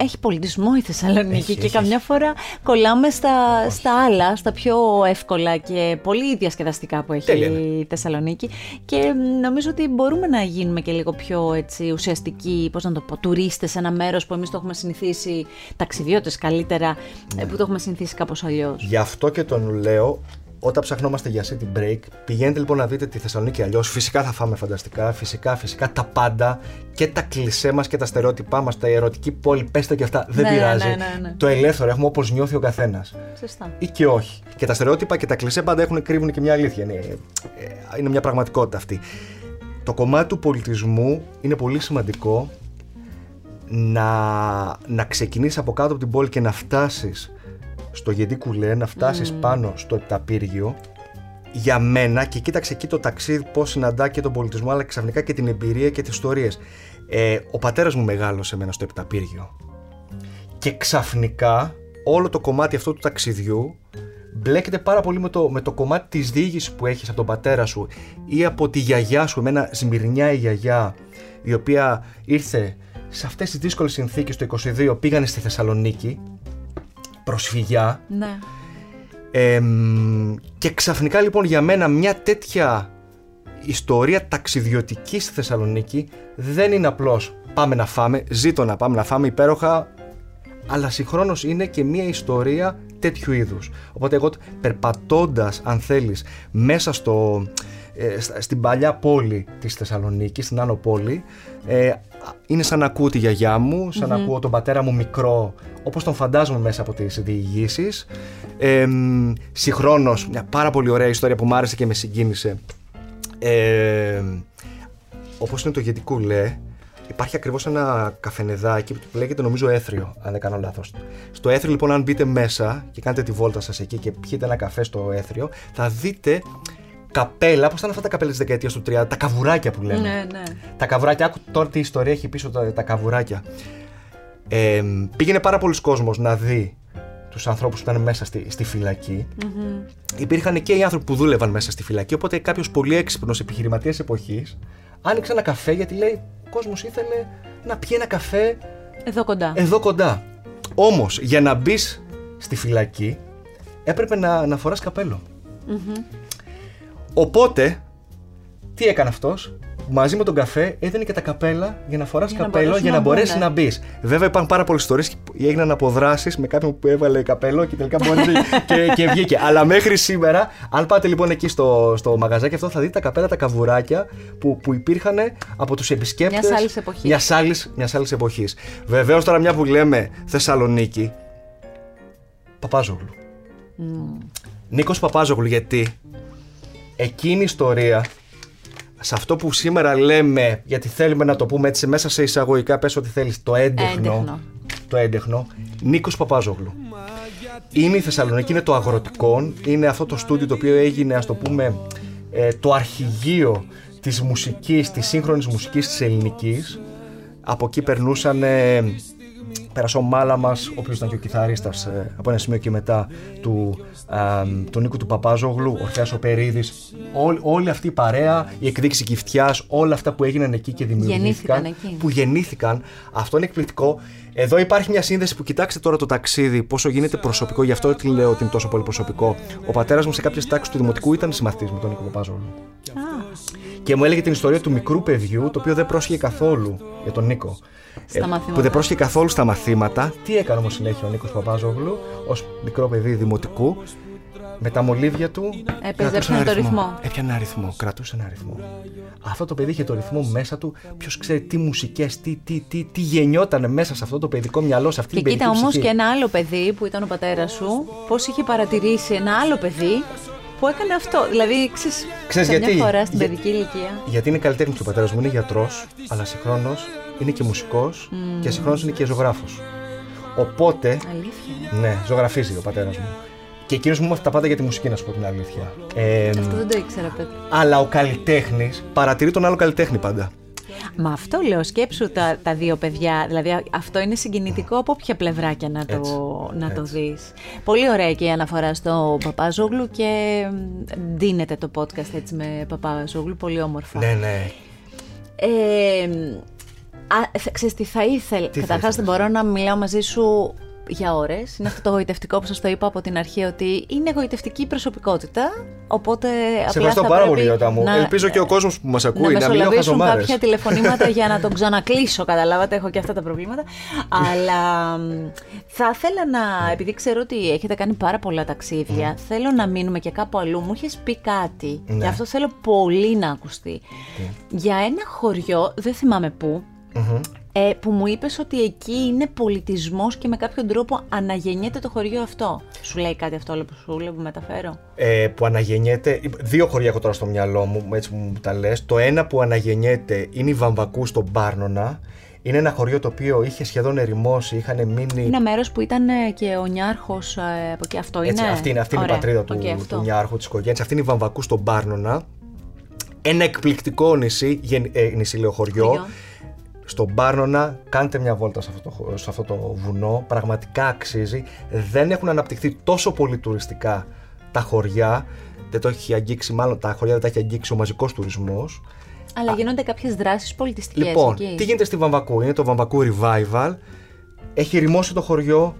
έχει πολιτισμό η Θεσσαλονίκη και καμιά φορά κολλάμε στα, στα άλλα, στα πιο εύκολα και πολύ διασκεδαστικά που έχει η Θεσσαλονίκη και νομίζω ότι μπορούμε να γίνουμε και λίγο πιο έτσι, ουσιαστικοί, πώς να το πω, τουρίστες σε ένα μέρος που εμείς το έχουμε συνηθίσει, ταξιδιώτες καλύτερα, ναι. που το έχουμε συνηθίσει κάπως αλλιώς. Γι' αυτό και τον λέω όταν ψαχνόμαστε για city break, πηγαίνετε λοιπόν να δείτε τη Θεσσαλονίκη αλλιώς. Φυσικά θα φάμε φανταστικά, φυσικά, φυσικά τα πάντα και τα κλισέ μας και τα στερεότυπά μας, τα ερωτική πόλη, πέστε και αυτά. Δεν ναι, πειράζει. Ναι, ναι, ναι. Το ελεύθερο έχουμε όπως νιώθει ο καθένας. Σωστά. Ή και όχι. Και τα στερεότυπα και τα κλισέ πάντα έχουν κρύβουν και μια αλήθεια. Είναι, ε, είναι μια πραγματικότητα αυτή. Το κομμάτι του πολιτισμού είναι πολύ σημαντικό να, να ξεκινήσεις από κάτω από την πόλη και να φτάσεις στο Γεντή Κουλέ, να φτάσεις πάνω στο Επταπύργιο. Για μένα, και κοίταξε εκεί το ταξίδι πώς συναντά και τον πολιτισμό, αλλά ξαφνικά και την εμπειρία και τις ιστορίες. Ε, ο πατέρας μου μεγάλωσε εμένα στο Επταπύργιο. Και ξαφνικά όλο το κομμάτι αυτό του ταξιδιού μπλέκεται πάρα πολύ με το, με το κομμάτι της διήγησης που έχεις από τον πατέρα σου ή από τη γιαγιά σου, εμένα Σμυρνιά η γιαγιά η οποία ήρθε σε αυτές τις δύσκολες συνθήκες το 22 πήγανε στη Θεσσαλονίκη προσφυγιά. Ναι. και ξαφνικά λοιπόν για μένα μια τέτοια ιστορία ταξιδιωτικής στη Θεσσαλονίκη δεν είναι απλώς πάμε να φάμε, ζήτω να πάμε να φάμε υπέροχα, αλλά συγχρόνως είναι και μια ιστορία τέτοιου είδους. Οπότε εγώ περπατώντας αν θέλεις μέσα στο, ε, στην παλιά πόλη της Θεσσαλονίκης, στην Άνω Πόλη, ε, είναι σαν να ακούω τη γιαγιά μου, σαν να ακούω τον πατέρα μου μικρό, όπως τον φαντάζομαι μέσα από τις διηγήσεις. Ε, συγχρόνως, μια πάρα πολύ ωραία ιστορία που μου άρεσε και με συγκίνησε. Ε, όπως είναι το Γετικού Λέ, υπάρχει ακριβώς ένα καφενεδάκι που λέγεται νομίζω Έθριο, αν δεν κάνω λάθος. Στο Έθριο λοιπόν αν μπείτε μέσα και κάνετε τη βόλτα σας εκεί και πιείτε ένα καφέ στο Έθριο, θα δείτε καπέλα, πώς ήταν αυτά τα καπέλα της δεκαετίας του 30, τα καβουράκια που λένε. Ναι, ναι. Τα καβουράκια, άκου τώρα τι ιστορία έχει πίσω τα, τα καβουράκια. Ε, πήγαινε πάρα πολλοί κόσμος να δει τους ανθρώπους που ήταν μέσα στη, στη φυλακή. Mm-hmm. Υπήρχαν και οι άνθρωποι που δούλευαν μέσα στη φυλακή. Οπότε κάποιος πολύ έξυπνος επιχειρηματίας εποχής άνοιξε ένα καφέ γιατί λέει: Ο κόσμος ήθελε να πιει ένα καφέ. Εδώ κοντά. Εδώ κοντά. Όμως για να μπεις στη φυλακή έπρεπε να, να φοράς καπέλο. Mm-hmm. Οπότε, τι έκανε αυτός, μαζί με τον καφέ έδινε και τα καπέλα για να φοράς καπέλο για να, μπορέσεις να μπεις. Βέβαια, υπάρχουν πάρα πολλές ιστορίες που έγιναν αποδράσεις με κάποιον που έβαλε καπέλο και τελικά μπόρεσε και, και βγήκε. Αλλά μέχρι σήμερα, αν πάτε λοιπόν εκεί στο, στο μαγαζάκι αυτό, θα δείτε τα καπέλα, τα καβουράκια που, που υπήρχαν από τους επισκέπτες μιας άλλης εποχής. Μιας άλλης εποχής. Βεβαίως, τώρα μια που λέμε Θεσσαλονίκη. Παπάζογλου. Mm. Νίκος Παπάζογλου γιατί; Εκείνη η ιστορία σε αυτό που σήμερα λέμε, γιατί θέλουμε να το πούμε έτσι μέσα σε εισαγωγικά, πες ότι θέλεις το έντεχνο, το έντεχνο, Νίκος Παπάζογλου. Είναι η Θεσσαλονίκη, είναι το αγροτικό, είναι αυτό το στούντιο το οποίο έγινε, ας το πούμε, ε, το αρχηγείο της μουσικής, της σύγχρονης μουσικής της ελληνικής. Από εκεί περνούσαν πέρασε ο Μάλαμα, ο οποίος ήταν και ο κιθαρίστας ε, από ένα σημείο και μετά του, του Νίκου του Παπάζογλου, ο Ορφαία ο Περίδη. όλη αυτή η παρέα, η εκδίκηση κυφτιά, όλα αυτά που έγιναν εκεί και δημιουργήθηκαν. Εκεί. Που γεννήθηκαν. Αυτό είναι εκπληκτικό. Εδώ υπάρχει μια σύνδεση που κοιτάξτε τώρα το ταξίδι, πόσο γίνεται προσωπικό, γι' αυτό λέω ότι είναι τόσο πολύ προσωπικό. Ο πατέρας μου σε κάποιες τάξεις του Δημοτικού ήταν συμμαθητή με τον Νίκο Παπάζογλου. Και μου έλεγε την ιστορία του μικρού παιδιού, το οποίο δεν πρόσχε καθόλου για τον Νίκο. Ε, που δεν πρόσχε καθόλου στα μαθήματα. Τι έκανε όμως συνέχεια ο Νίκος Παπάζογλου ως μικρό παιδί δημοτικού. Με τα μολύβια του. Έπαιζε ένα το ρυθμό. Έπιανε ένα ρυθμό, κρατούσε ένα ρυθμό. Αυτό το παιδί είχε το ρυθμό μέσα του. Ποιος ξέρει τι μουσικές, τι, τι, τι, τι γεννιόταν μέσα σε αυτό το παιδικό μυαλό, σε αυτή και την παιδική κοίτα όμω και ένα άλλο παιδί που ήταν ο πατέρας σου, πώς είχε παρατηρήσει ένα άλλο παιδί που έκανε αυτό. Δηλαδή, ξέρεις, γιατί. Μια φορά στην Για... παιδική ηλικία. Γιατί είναι καλλιτέχνη του πατέρας μου, είναι γιατρός, αλλά συγχρόνως είναι και μουσικός mm. και συγχρόνως είναι και ζωγράφος. Οπότε. Αλήθεια. Ναι, ζωγραφίζει ο πατέρας μου. Και εκείνος μου έμαθε τα πάντα για τη μουσική, να σου πω την αλήθεια. Ε, Αυτό δεν το ήξερα, παιδί. Αλλά ο καλλιτέχνης παρατηρεί τον άλλο καλλιτέχνη πάντα. Μα αυτό λέω, σκέψου τα, τα δύο παιδιά. Δηλαδή αυτό είναι συγκινητικό από όποια πλευρά και να το, Έτσι, να το έτσι. δεις. Πολύ ωραία και η αναφορά στο Παπάζογλου και δίνεται το podcast έτσι με Παπάζογλου, πολύ όμορφα. Ναι, ναι. Ε, α, θα- ξέρεις τι θα ήθελα. Τι θα Καταρχάς δεν ήθελες; μπορώ να μιλάω μαζί σου για ώρες. Είναι αυτό το γοητευτικό που σας το είπα από την αρχή ότι είναι γοητευτική προσωπικότητα. Οπότε Σε απλά ευχαριστώ θα πάρα πρέπει πολύ, Γιώτα μου. να- Ελπίζω και ο κόσμος που μας να ακούει να, μην λέω μεσολαβήσουν χαζομάρες. κάποια τηλεφωνήματα για να τον ξανακλείσω. Καταλάβατε, έχω και αυτά τα προβλήματα. Αλλά μ, θα ήθελα να, επειδή ξέρω ότι έχετε κάνει πάρα πολλά ταξίδια, θέλω να μείνουμε και κάπου αλλού. Μου είχες πει κάτι, Ναι. και αυτό θέλω πολύ να ακουστεί. Για ένα χωριό, δεν θυμάμαι πού, Μμμ. ε, που μου είπες ότι εκεί είναι πολιτισμός και με κάποιον τρόπο αναγεννιέται το χωριό αυτό. Σου λέει κάτι αυτό όλο που σου λέει που μεταφέρω. ε, που αναγεννιέται. Δύο χωριά έχω τώρα στο μυαλό μου, έτσι που μου τα λες. Το ένα που αναγεννιέται είναι η Βαμβακού στον Πάρνονα. Είναι ένα χωριό το οποίο είχε σχεδόν ερημώσει, είχαν μείνει. Είναι μέρος που ήταν ε, και ο Νιάρχος ε, από εκεί. Αυτό Έτσι, είναι. αυτή είναι, αυτή είναι η Ωραία. πατρίδα του, Οκ, αυτό. του Νιάρχου, της οικογένειας. Αυτή είναι η Βαμβακού στον Πάρνονα. Ένα εκπληκτικό νησί, γεν- ε, νησί λέω χωριό. Χωριό. Στον Πάρνονα, κάντε μια βόλτα σε αυτό, το, χω- σε αυτό το βουνό. Πραγματικά αξίζει. Δεν έχουν αναπτυχθεί τόσο πολύ τουριστικά τα χωριά. Δεν το έχει αγγίξει, μάλλον τα χωριά δεν τα έχει αγγίξει ο μαζικός τουρισμός. Αλλά γίνονται κάποιες δράσεις πολιτιστικές Λοιπόν, εκεί. τι γίνεται στη Βαμβακού; Είναι το Βαμβακού Revival. Έχει ρημώσει το χωριό.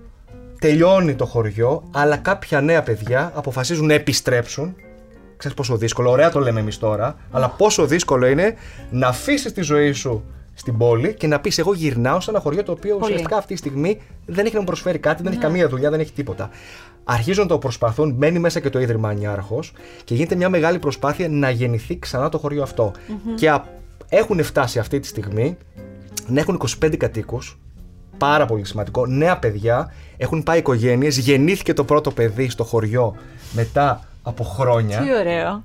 Τελειώνει το χωριό. Αλλά κάποια νέα παιδιά αποφασίζουν να επιστρέψουν. Ξέρεις πόσο δύσκολο. Ωραία το λέμε εμείς τώρα. Αλλά πόσο δύσκολο είναι να αφήσεις τη ζωή σου στην πόλη και να πεις: Εγώ γυρνάω σε ένα χωριό το οποίο ουσιαστικά αυτή τη στιγμή δεν έχει να μου προσφέρει κάτι, δεν έχει καμία δουλειά, δεν έχει τίποτα. Αρχίζουν να το προσπαθούν, μπαίνει μέσα και το ίδρυμα Νιάρχο και γίνεται μια μεγάλη προσπάθεια να γεννηθεί ξανά το χωριό αυτό. Και α- έχουν φτάσει αυτή τη στιγμή να έχουν 25 κατοίκους, πάρα πολύ σημαντικό, νέα παιδιά, έχουν πάει οικογένειες, γεννήθηκε το πρώτο παιδί στο χωριό μετά από χρόνια. Τι ωραίο.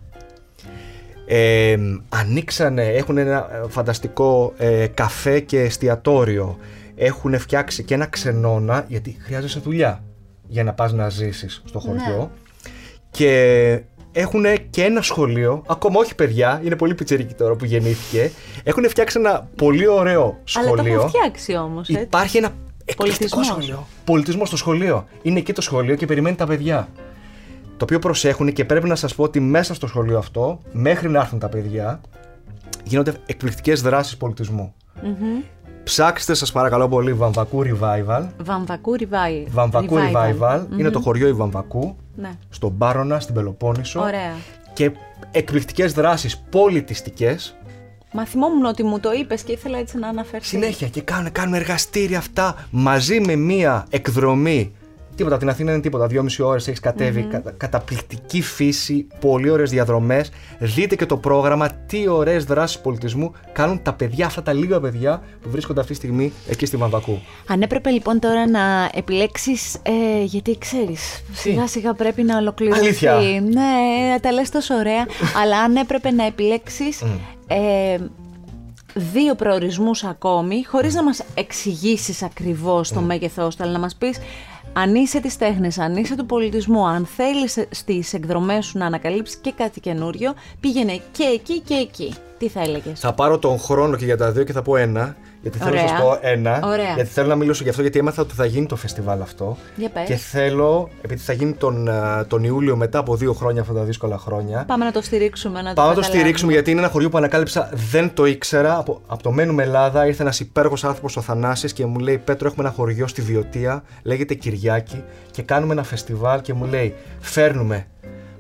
Ε, ανοίξανε, έχουν ένα ε, φανταστικό ε, καφέ και εστιατόριο. Έχουν φτιάξει και ένα ξενώνα, γιατί χρειάζεσαι δουλειά για να πας να ζήσεις στο χωριό. Και έχουν και ένα σχολείο, ακόμα όχι παιδιά, είναι πολύ πιτσερική τώρα που γεννήθηκε. Έχουν φτιάξει ένα πολύ ωραίο σχολείο. Αλλά το έχουν φτιάξει όμως, έτσι. Υπάρχει ένα εκπληκτικό Πολιτισμός. σχολείο. Πολιτισμός στο σχολείο. Είναι εκεί το σχολείο και περιμένει τα παιδιά. Το οποίο προσέχουν και πρέπει να σας πω ότι μέσα στο σχολείο αυτό, μέχρι να έρθουν τα παιδιά, γίνονται εκπληκτικές δράσεις πολιτισμού. Ψάξτε σας παρακαλώ πολύ Βαμβακού Revival. Βαμβακού Revival. Βαμβακού Revival. Είναι το χωριό η Βαμβακού. Ναι. Στον Πάρονα, στην Πελοπόννησο. Ωραία. Και εκπληκτικές δράσεις πολιτιστικές. Μα θυμόμουν ότι μου το είπες και ήθελα έτσι να αναφερθεί. Συνέχεια και κάνουν, κάνουν εργαστήρια αυτά μαζί με μία εκδρομή. Τίποτα, από την Αθήνα είναι τίποτα. Δυόμιση ώρες έχεις κατέβει. Κατα- καταπληκτική φύση, πολύ ωραίες διαδρομές. Δείτε και το πρόγραμμα, τι ωραίες δράσεις πολιτισμού κάνουν τα παιδιά, αυτά τα λίγα παιδιά που βρίσκονται αυτή τη στιγμή εκεί στη Βαμβακού. Αν έπρεπε λοιπόν τώρα να επιλέξεις, ε, γιατί ξέρεις, σιγά σιγά πρέπει να ολοκληρωθεί. Αλήθεια. Ναι, τα λες τόσο ωραία. αλλά αν έπρεπε να επιλέξεις ε, δύο προορισμούς ακόμη, χωρίς να μας εξηγήσεις ακριβώς το μέγεθός του, αλλά να μας πεις αν είσαι της τέχνης, αν είσαι του πολιτισμού, αν θέλεις στις εκδρομές σου να ανακαλύψεις και κάτι καινούριο, πήγαινε και εκεί και εκεί. Τι θα έλεγες; Θα πάρω τον χρόνο και για τα δύο και θα πω ένα. Γιατί θέλω να Ωραία. σα πω ένα. Ωραία. Γιατί θέλω να μιλήσω γι' αυτό, γιατί έμαθα ότι θα γίνει το φεστιβάλ αυτό. Για πες. Και θέλω, επειδή θα γίνει τον, α, τον Ιούλιο μετά από δύο χρόνια, αυτά τα δύσκολα χρόνια. Πάμε να το στηρίξουμε, να το Πάμε να το καταλάβουμε. στηρίξουμε γιατί είναι ένα χωριό που ανακάλυψα, δεν το ήξερα. Από, από το Μένουμε Ελλάδα ήρθε ένας υπέροχος άνθρωπος ο Θανάσης και μου λέει: Πέτρο, έχουμε ένα χωριό στη Βιωτία, λέγεται Κυριάκη, και κάνουμε ένα φεστιβάλ. Και μου λέει: Φέρνουμε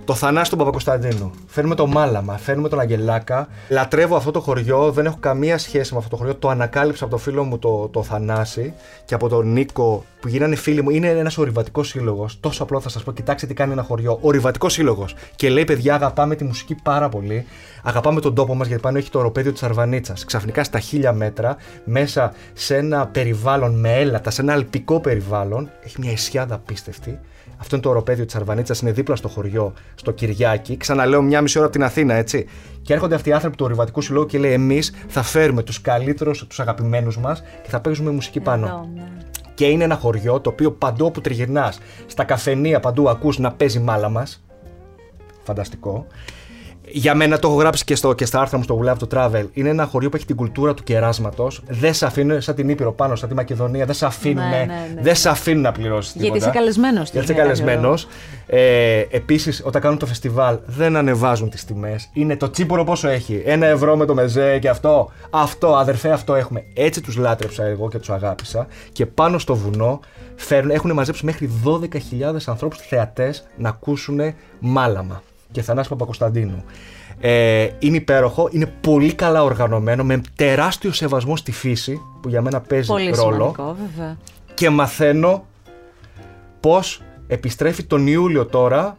το Θανάση τον Παπακοσταντίνου, φέρνουμε το Μάλαμα, φέρνουμε τον Αγγελάκα. Λατρεύω αυτό το χωριό, δεν έχω καμία σχέση με αυτό το χωριό. Το ανακάλυψα από το φίλο μου το, το Θανάση και από τον Νίκο που γίνανε φίλοι μου. Είναι ένας ορειβατικός σύλλογος. Τόσο απλό θα σας πω: Κοιτάξτε τι κάνει ένα χωριό. Ορειβατικός σύλλογος. Και λέει: Παιδιά, αγαπάμε τη μουσική πάρα πολύ. Αγαπάμε τον τόπο μας γιατί πάνω έχει το οροπέδιο της Αρβανίτσας. Ξαφνικά στα χίλια μέτρα, μέσα σε ένα περιβάλλον με έλατα, σε ένα αλπικό περιβάλλον, έχει μια ισιάδα απίστευτη. Αυτό είναι το οροπέδιο της Αρβανίτσας, είναι δίπλα στο χωριό, στο Κυριάκι. Ξαναλέω, μια μισή ώρα από την Αθήνα, έτσι. Και έρχονται αυτοί οι άνθρωποι του Ορειβατικού Συλλόγου και λέει: Εμείς θα φέρουμε τους καλύτερους, τους αγαπημένους μας και θα παίζουμε μουσική πάνω. Εδώ, ναι. Και είναι ένα χωριό το οποίο παντού όπου τριγυρνάς, στα καφενεία παντού ακούς να παίζει μάλα μας. Φανταστικό. Για μένα το έχω γράψει και, στο, και στα άρθρα μου στο We Love to Travel. Είναι ένα χωριό που έχει την κουλτούρα του κεράσματος. Δεν σε αφήνουν, σαν την Ήπειρο πάνω, σαν τη Μακεδονία, δεν σε αφήνουν, Ναι, ναι, ναι. δεν σε αφήνουν να πληρώσεις τίποτα. Γιατί είσαι καλεσμένος. Γιατί είσαι καλεσμένος. Ε, Επίσης, όταν κάνουν το φεστιβάλ, δεν ανεβάζουν τις τιμές. Είναι το τσίπορο πόσο έχει. Ένα ευρώ με το μεζέ και αυτό. Αυτό, αδερφέ, αυτό έχουμε. Έτσι τους λάτρεψα εγώ και τους αγάπησα. Και πάνω στο βουνό φέρνουν, έχουν μαζέψει μέχρι 12.000 ανθρώπους θεατές να ακούσουν μάλαμα. Και Θανάσης Παπακοσταντίνου. Ε, είναι υπέροχο, είναι πολύ καλά οργανωμένο, με τεράστιο σεβασμό στη φύση, που για μένα παίζει Πολύ ρόλο σημαντικό, βέβαια. και μαθαίνω πώς επιστρέφει τον Ιούλιο τώρα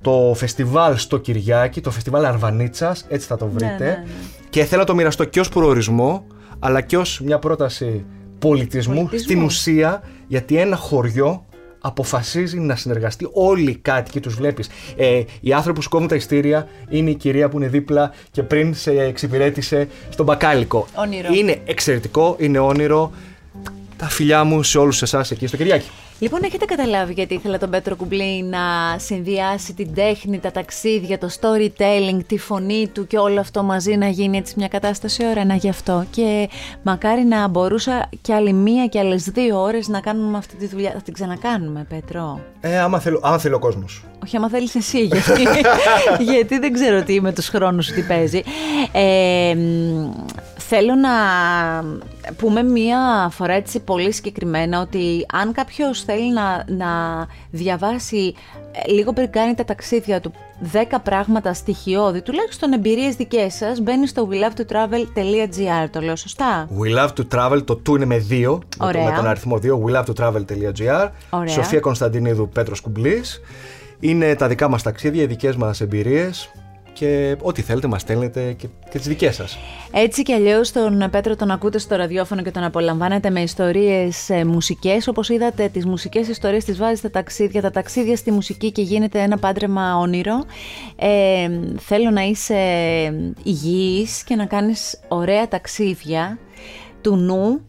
το φεστιβάλ στο Κυριάκι, το φεστιβάλ Αρβανίτσας, έτσι θα το βρείτε. ναι, ναι. Και θέλω να το μοιραστώ και ως προορισμό, αλλά και ως μια πρόταση πολιτισμού, Πολιτισμού. στην ουσία, γιατί ένα χωριό αποφασίζει να συνεργαστεί όλοι οι κάτοικοι, τους βλέπεις. Ε, οι άνθρωποι που σκόβουν τα ειστήρια είναι η κυρία που είναι δίπλα και πριν σε εξυπηρέτησε στον μπακάλικο. Όνειρο. Είναι εξαιρετικό, είναι όνειρο. Τα φιλιά μου σε όλους εσάς εκεί στο Κυριάκι. Λοιπόν, έχετε καταλάβει γιατί ήθελα τον Πέτρο Κουμπλή να συνδυάσει την τέχνη, τα ταξίδια, το storytelling, τη φωνή του και όλο αυτό μαζί να γίνει έτσι μια κατάσταση ωραία να γι' αυτό. Και μακάρι να μπορούσα και άλλη μία και άλλες δύο ώρες να κάνουμε αυτή τη δουλειά. Θα την ξανακάνουμε, Πέτρο. Ε, άμα, θέλω, άμα θέλει ο κόσμος. Όχι, άμα θέλεις εσύ, γιατί, γιατί δεν ξέρω τι με τους χρόνους σου τι παίζει. Ε, μ, θέλω να πούμε μία φορά έτσι πολύ συγκεκριμένα ότι αν κάποιος θέλει να, να διαβάσει ε, λίγο πριν κάνει τα ταξίδια του 10 πράγματα στοιχειώδη, τουλάχιστον εμπειρίες δικές σας, μπαίνει στο welovetotravel.gr, το λέω σωστά; We love to travel, το του είναι με δύο, με, το- Ωραία. με τον αριθμό 2, we love to travel.gr. Ωραία. Σοφία Κωνσταντινίδου, Πέτρος Κουμπλής. Είναι τα δικά μας ταξίδια, οι δικές μας εμπειρίες και ό,τι θέλετε μας στέλνετε και, και τις δικές σας. Έτσι κι αλλιώς τον Πέτρο τον ακούτε στο ραδιόφωνο και τον απολαμβάνετε με ιστορίες ε, μουσικές. Όπως είδατε τις μουσικές ιστορίες τις βάζει στα ταξίδια, τα ταξίδια στη μουσική και γίνεται ένα πάντρεμα όνειρο. Ε, θέλω να είσαι υγιής και να κάνεις ωραία ταξίδια του νου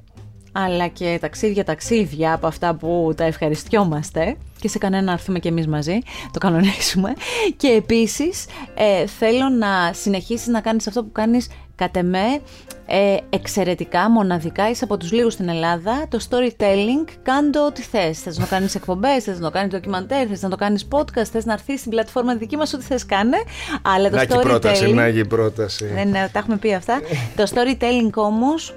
αλλά και ταξίδια ταξίδια από αυτά που τα ευχαριστιόμαστε και σε κανένα να έρθουμε και εμείς μαζί, το κανονίσουμε. Και επίσης ε, θέλω να συνεχίσεις να κάνεις αυτό που κάνεις κατ' εμέ ε, εξαιρετικά, μοναδικά, είσαι από τους λίγους στην Ελλάδα, το storytelling, κάντο ό,τι θες. Θες να κάνεις εκπομπές, θες να το κάνεις ντοκιμαντέρ, θες να το κάνεις podcast, θες να έρθεις στην πλατφόρμα δική μας, ό,τι θες κάνε. Αλλά το Να και η storytelling... πρόταση, να και η πρόταση. Ναι, ναι, τα έχουμε πει αυτά. το storytelling όμως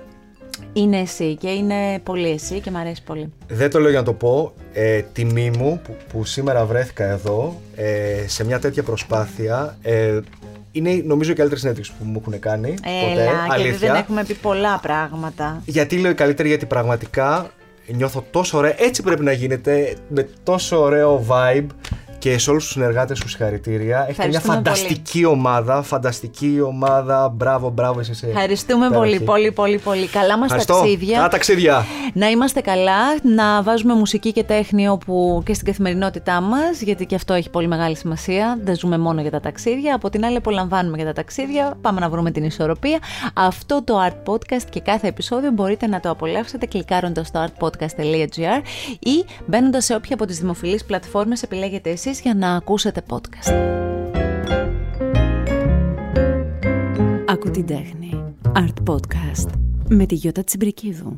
είναι εσύ και είναι πολύ εσύ και μου αρέσει πολύ. Δεν το λέω για να το πω. Ε, τιμή μου που, που σήμερα βρέθηκα εδώ ε, σε μια τέτοια προσπάθεια. Ε, είναι νομίζω η καλύτερη συνέντευξη που μου έχουν κάνει. ποτέ, Έλα, γιατί αλήθεια. δεν έχουμε πει πολλά πράγματα. Γιατί λέω η καλύτερη, γιατί πραγματικά νιώθω τόσο ωραία. Έτσι πρέπει να γίνεται, με τόσο ωραίο vibe. Και σε όλους τους συνεργάτες σου συγχαρητήρια. Έχετε μια Ευχαριστούμε φανταστική ομάδα. Φανταστική ομάδα. Μπράβο, μπράβο, εσύ. είσαι Ευχαριστούμε υπέροχη. πολύ, πολύ, πολύ, πολύ. Καλά μας Ευχαριστώ. ταξίδια. Καλά ταξίδια. Να είμαστε καλά, να βάζουμε μουσική και τέχνη όπου και στην καθημερινότητά μας, γιατί και αυτό έχει πολύ μεγάλη σημασία. Δεν ζούμε μόνο για τα ταξίδια, από την άλλη απολαμβάνουμε για τα ταξίδια, πάμε να βρούμε την ισορροπία. Αυτό το Art Podcast και κάθε επεισόδιο μπορείτε να το απολαύσετε κλικάροντας στο artpodcast.gr ή μπαίνοντας σε όποια από τις δημοφιλείς πλατφόρμες επιλέγετε εσείς για να ακούσετε podcast. Ακού την τέχνη. Art Podcast με τη Γιώτα Τσιμπρικίδου.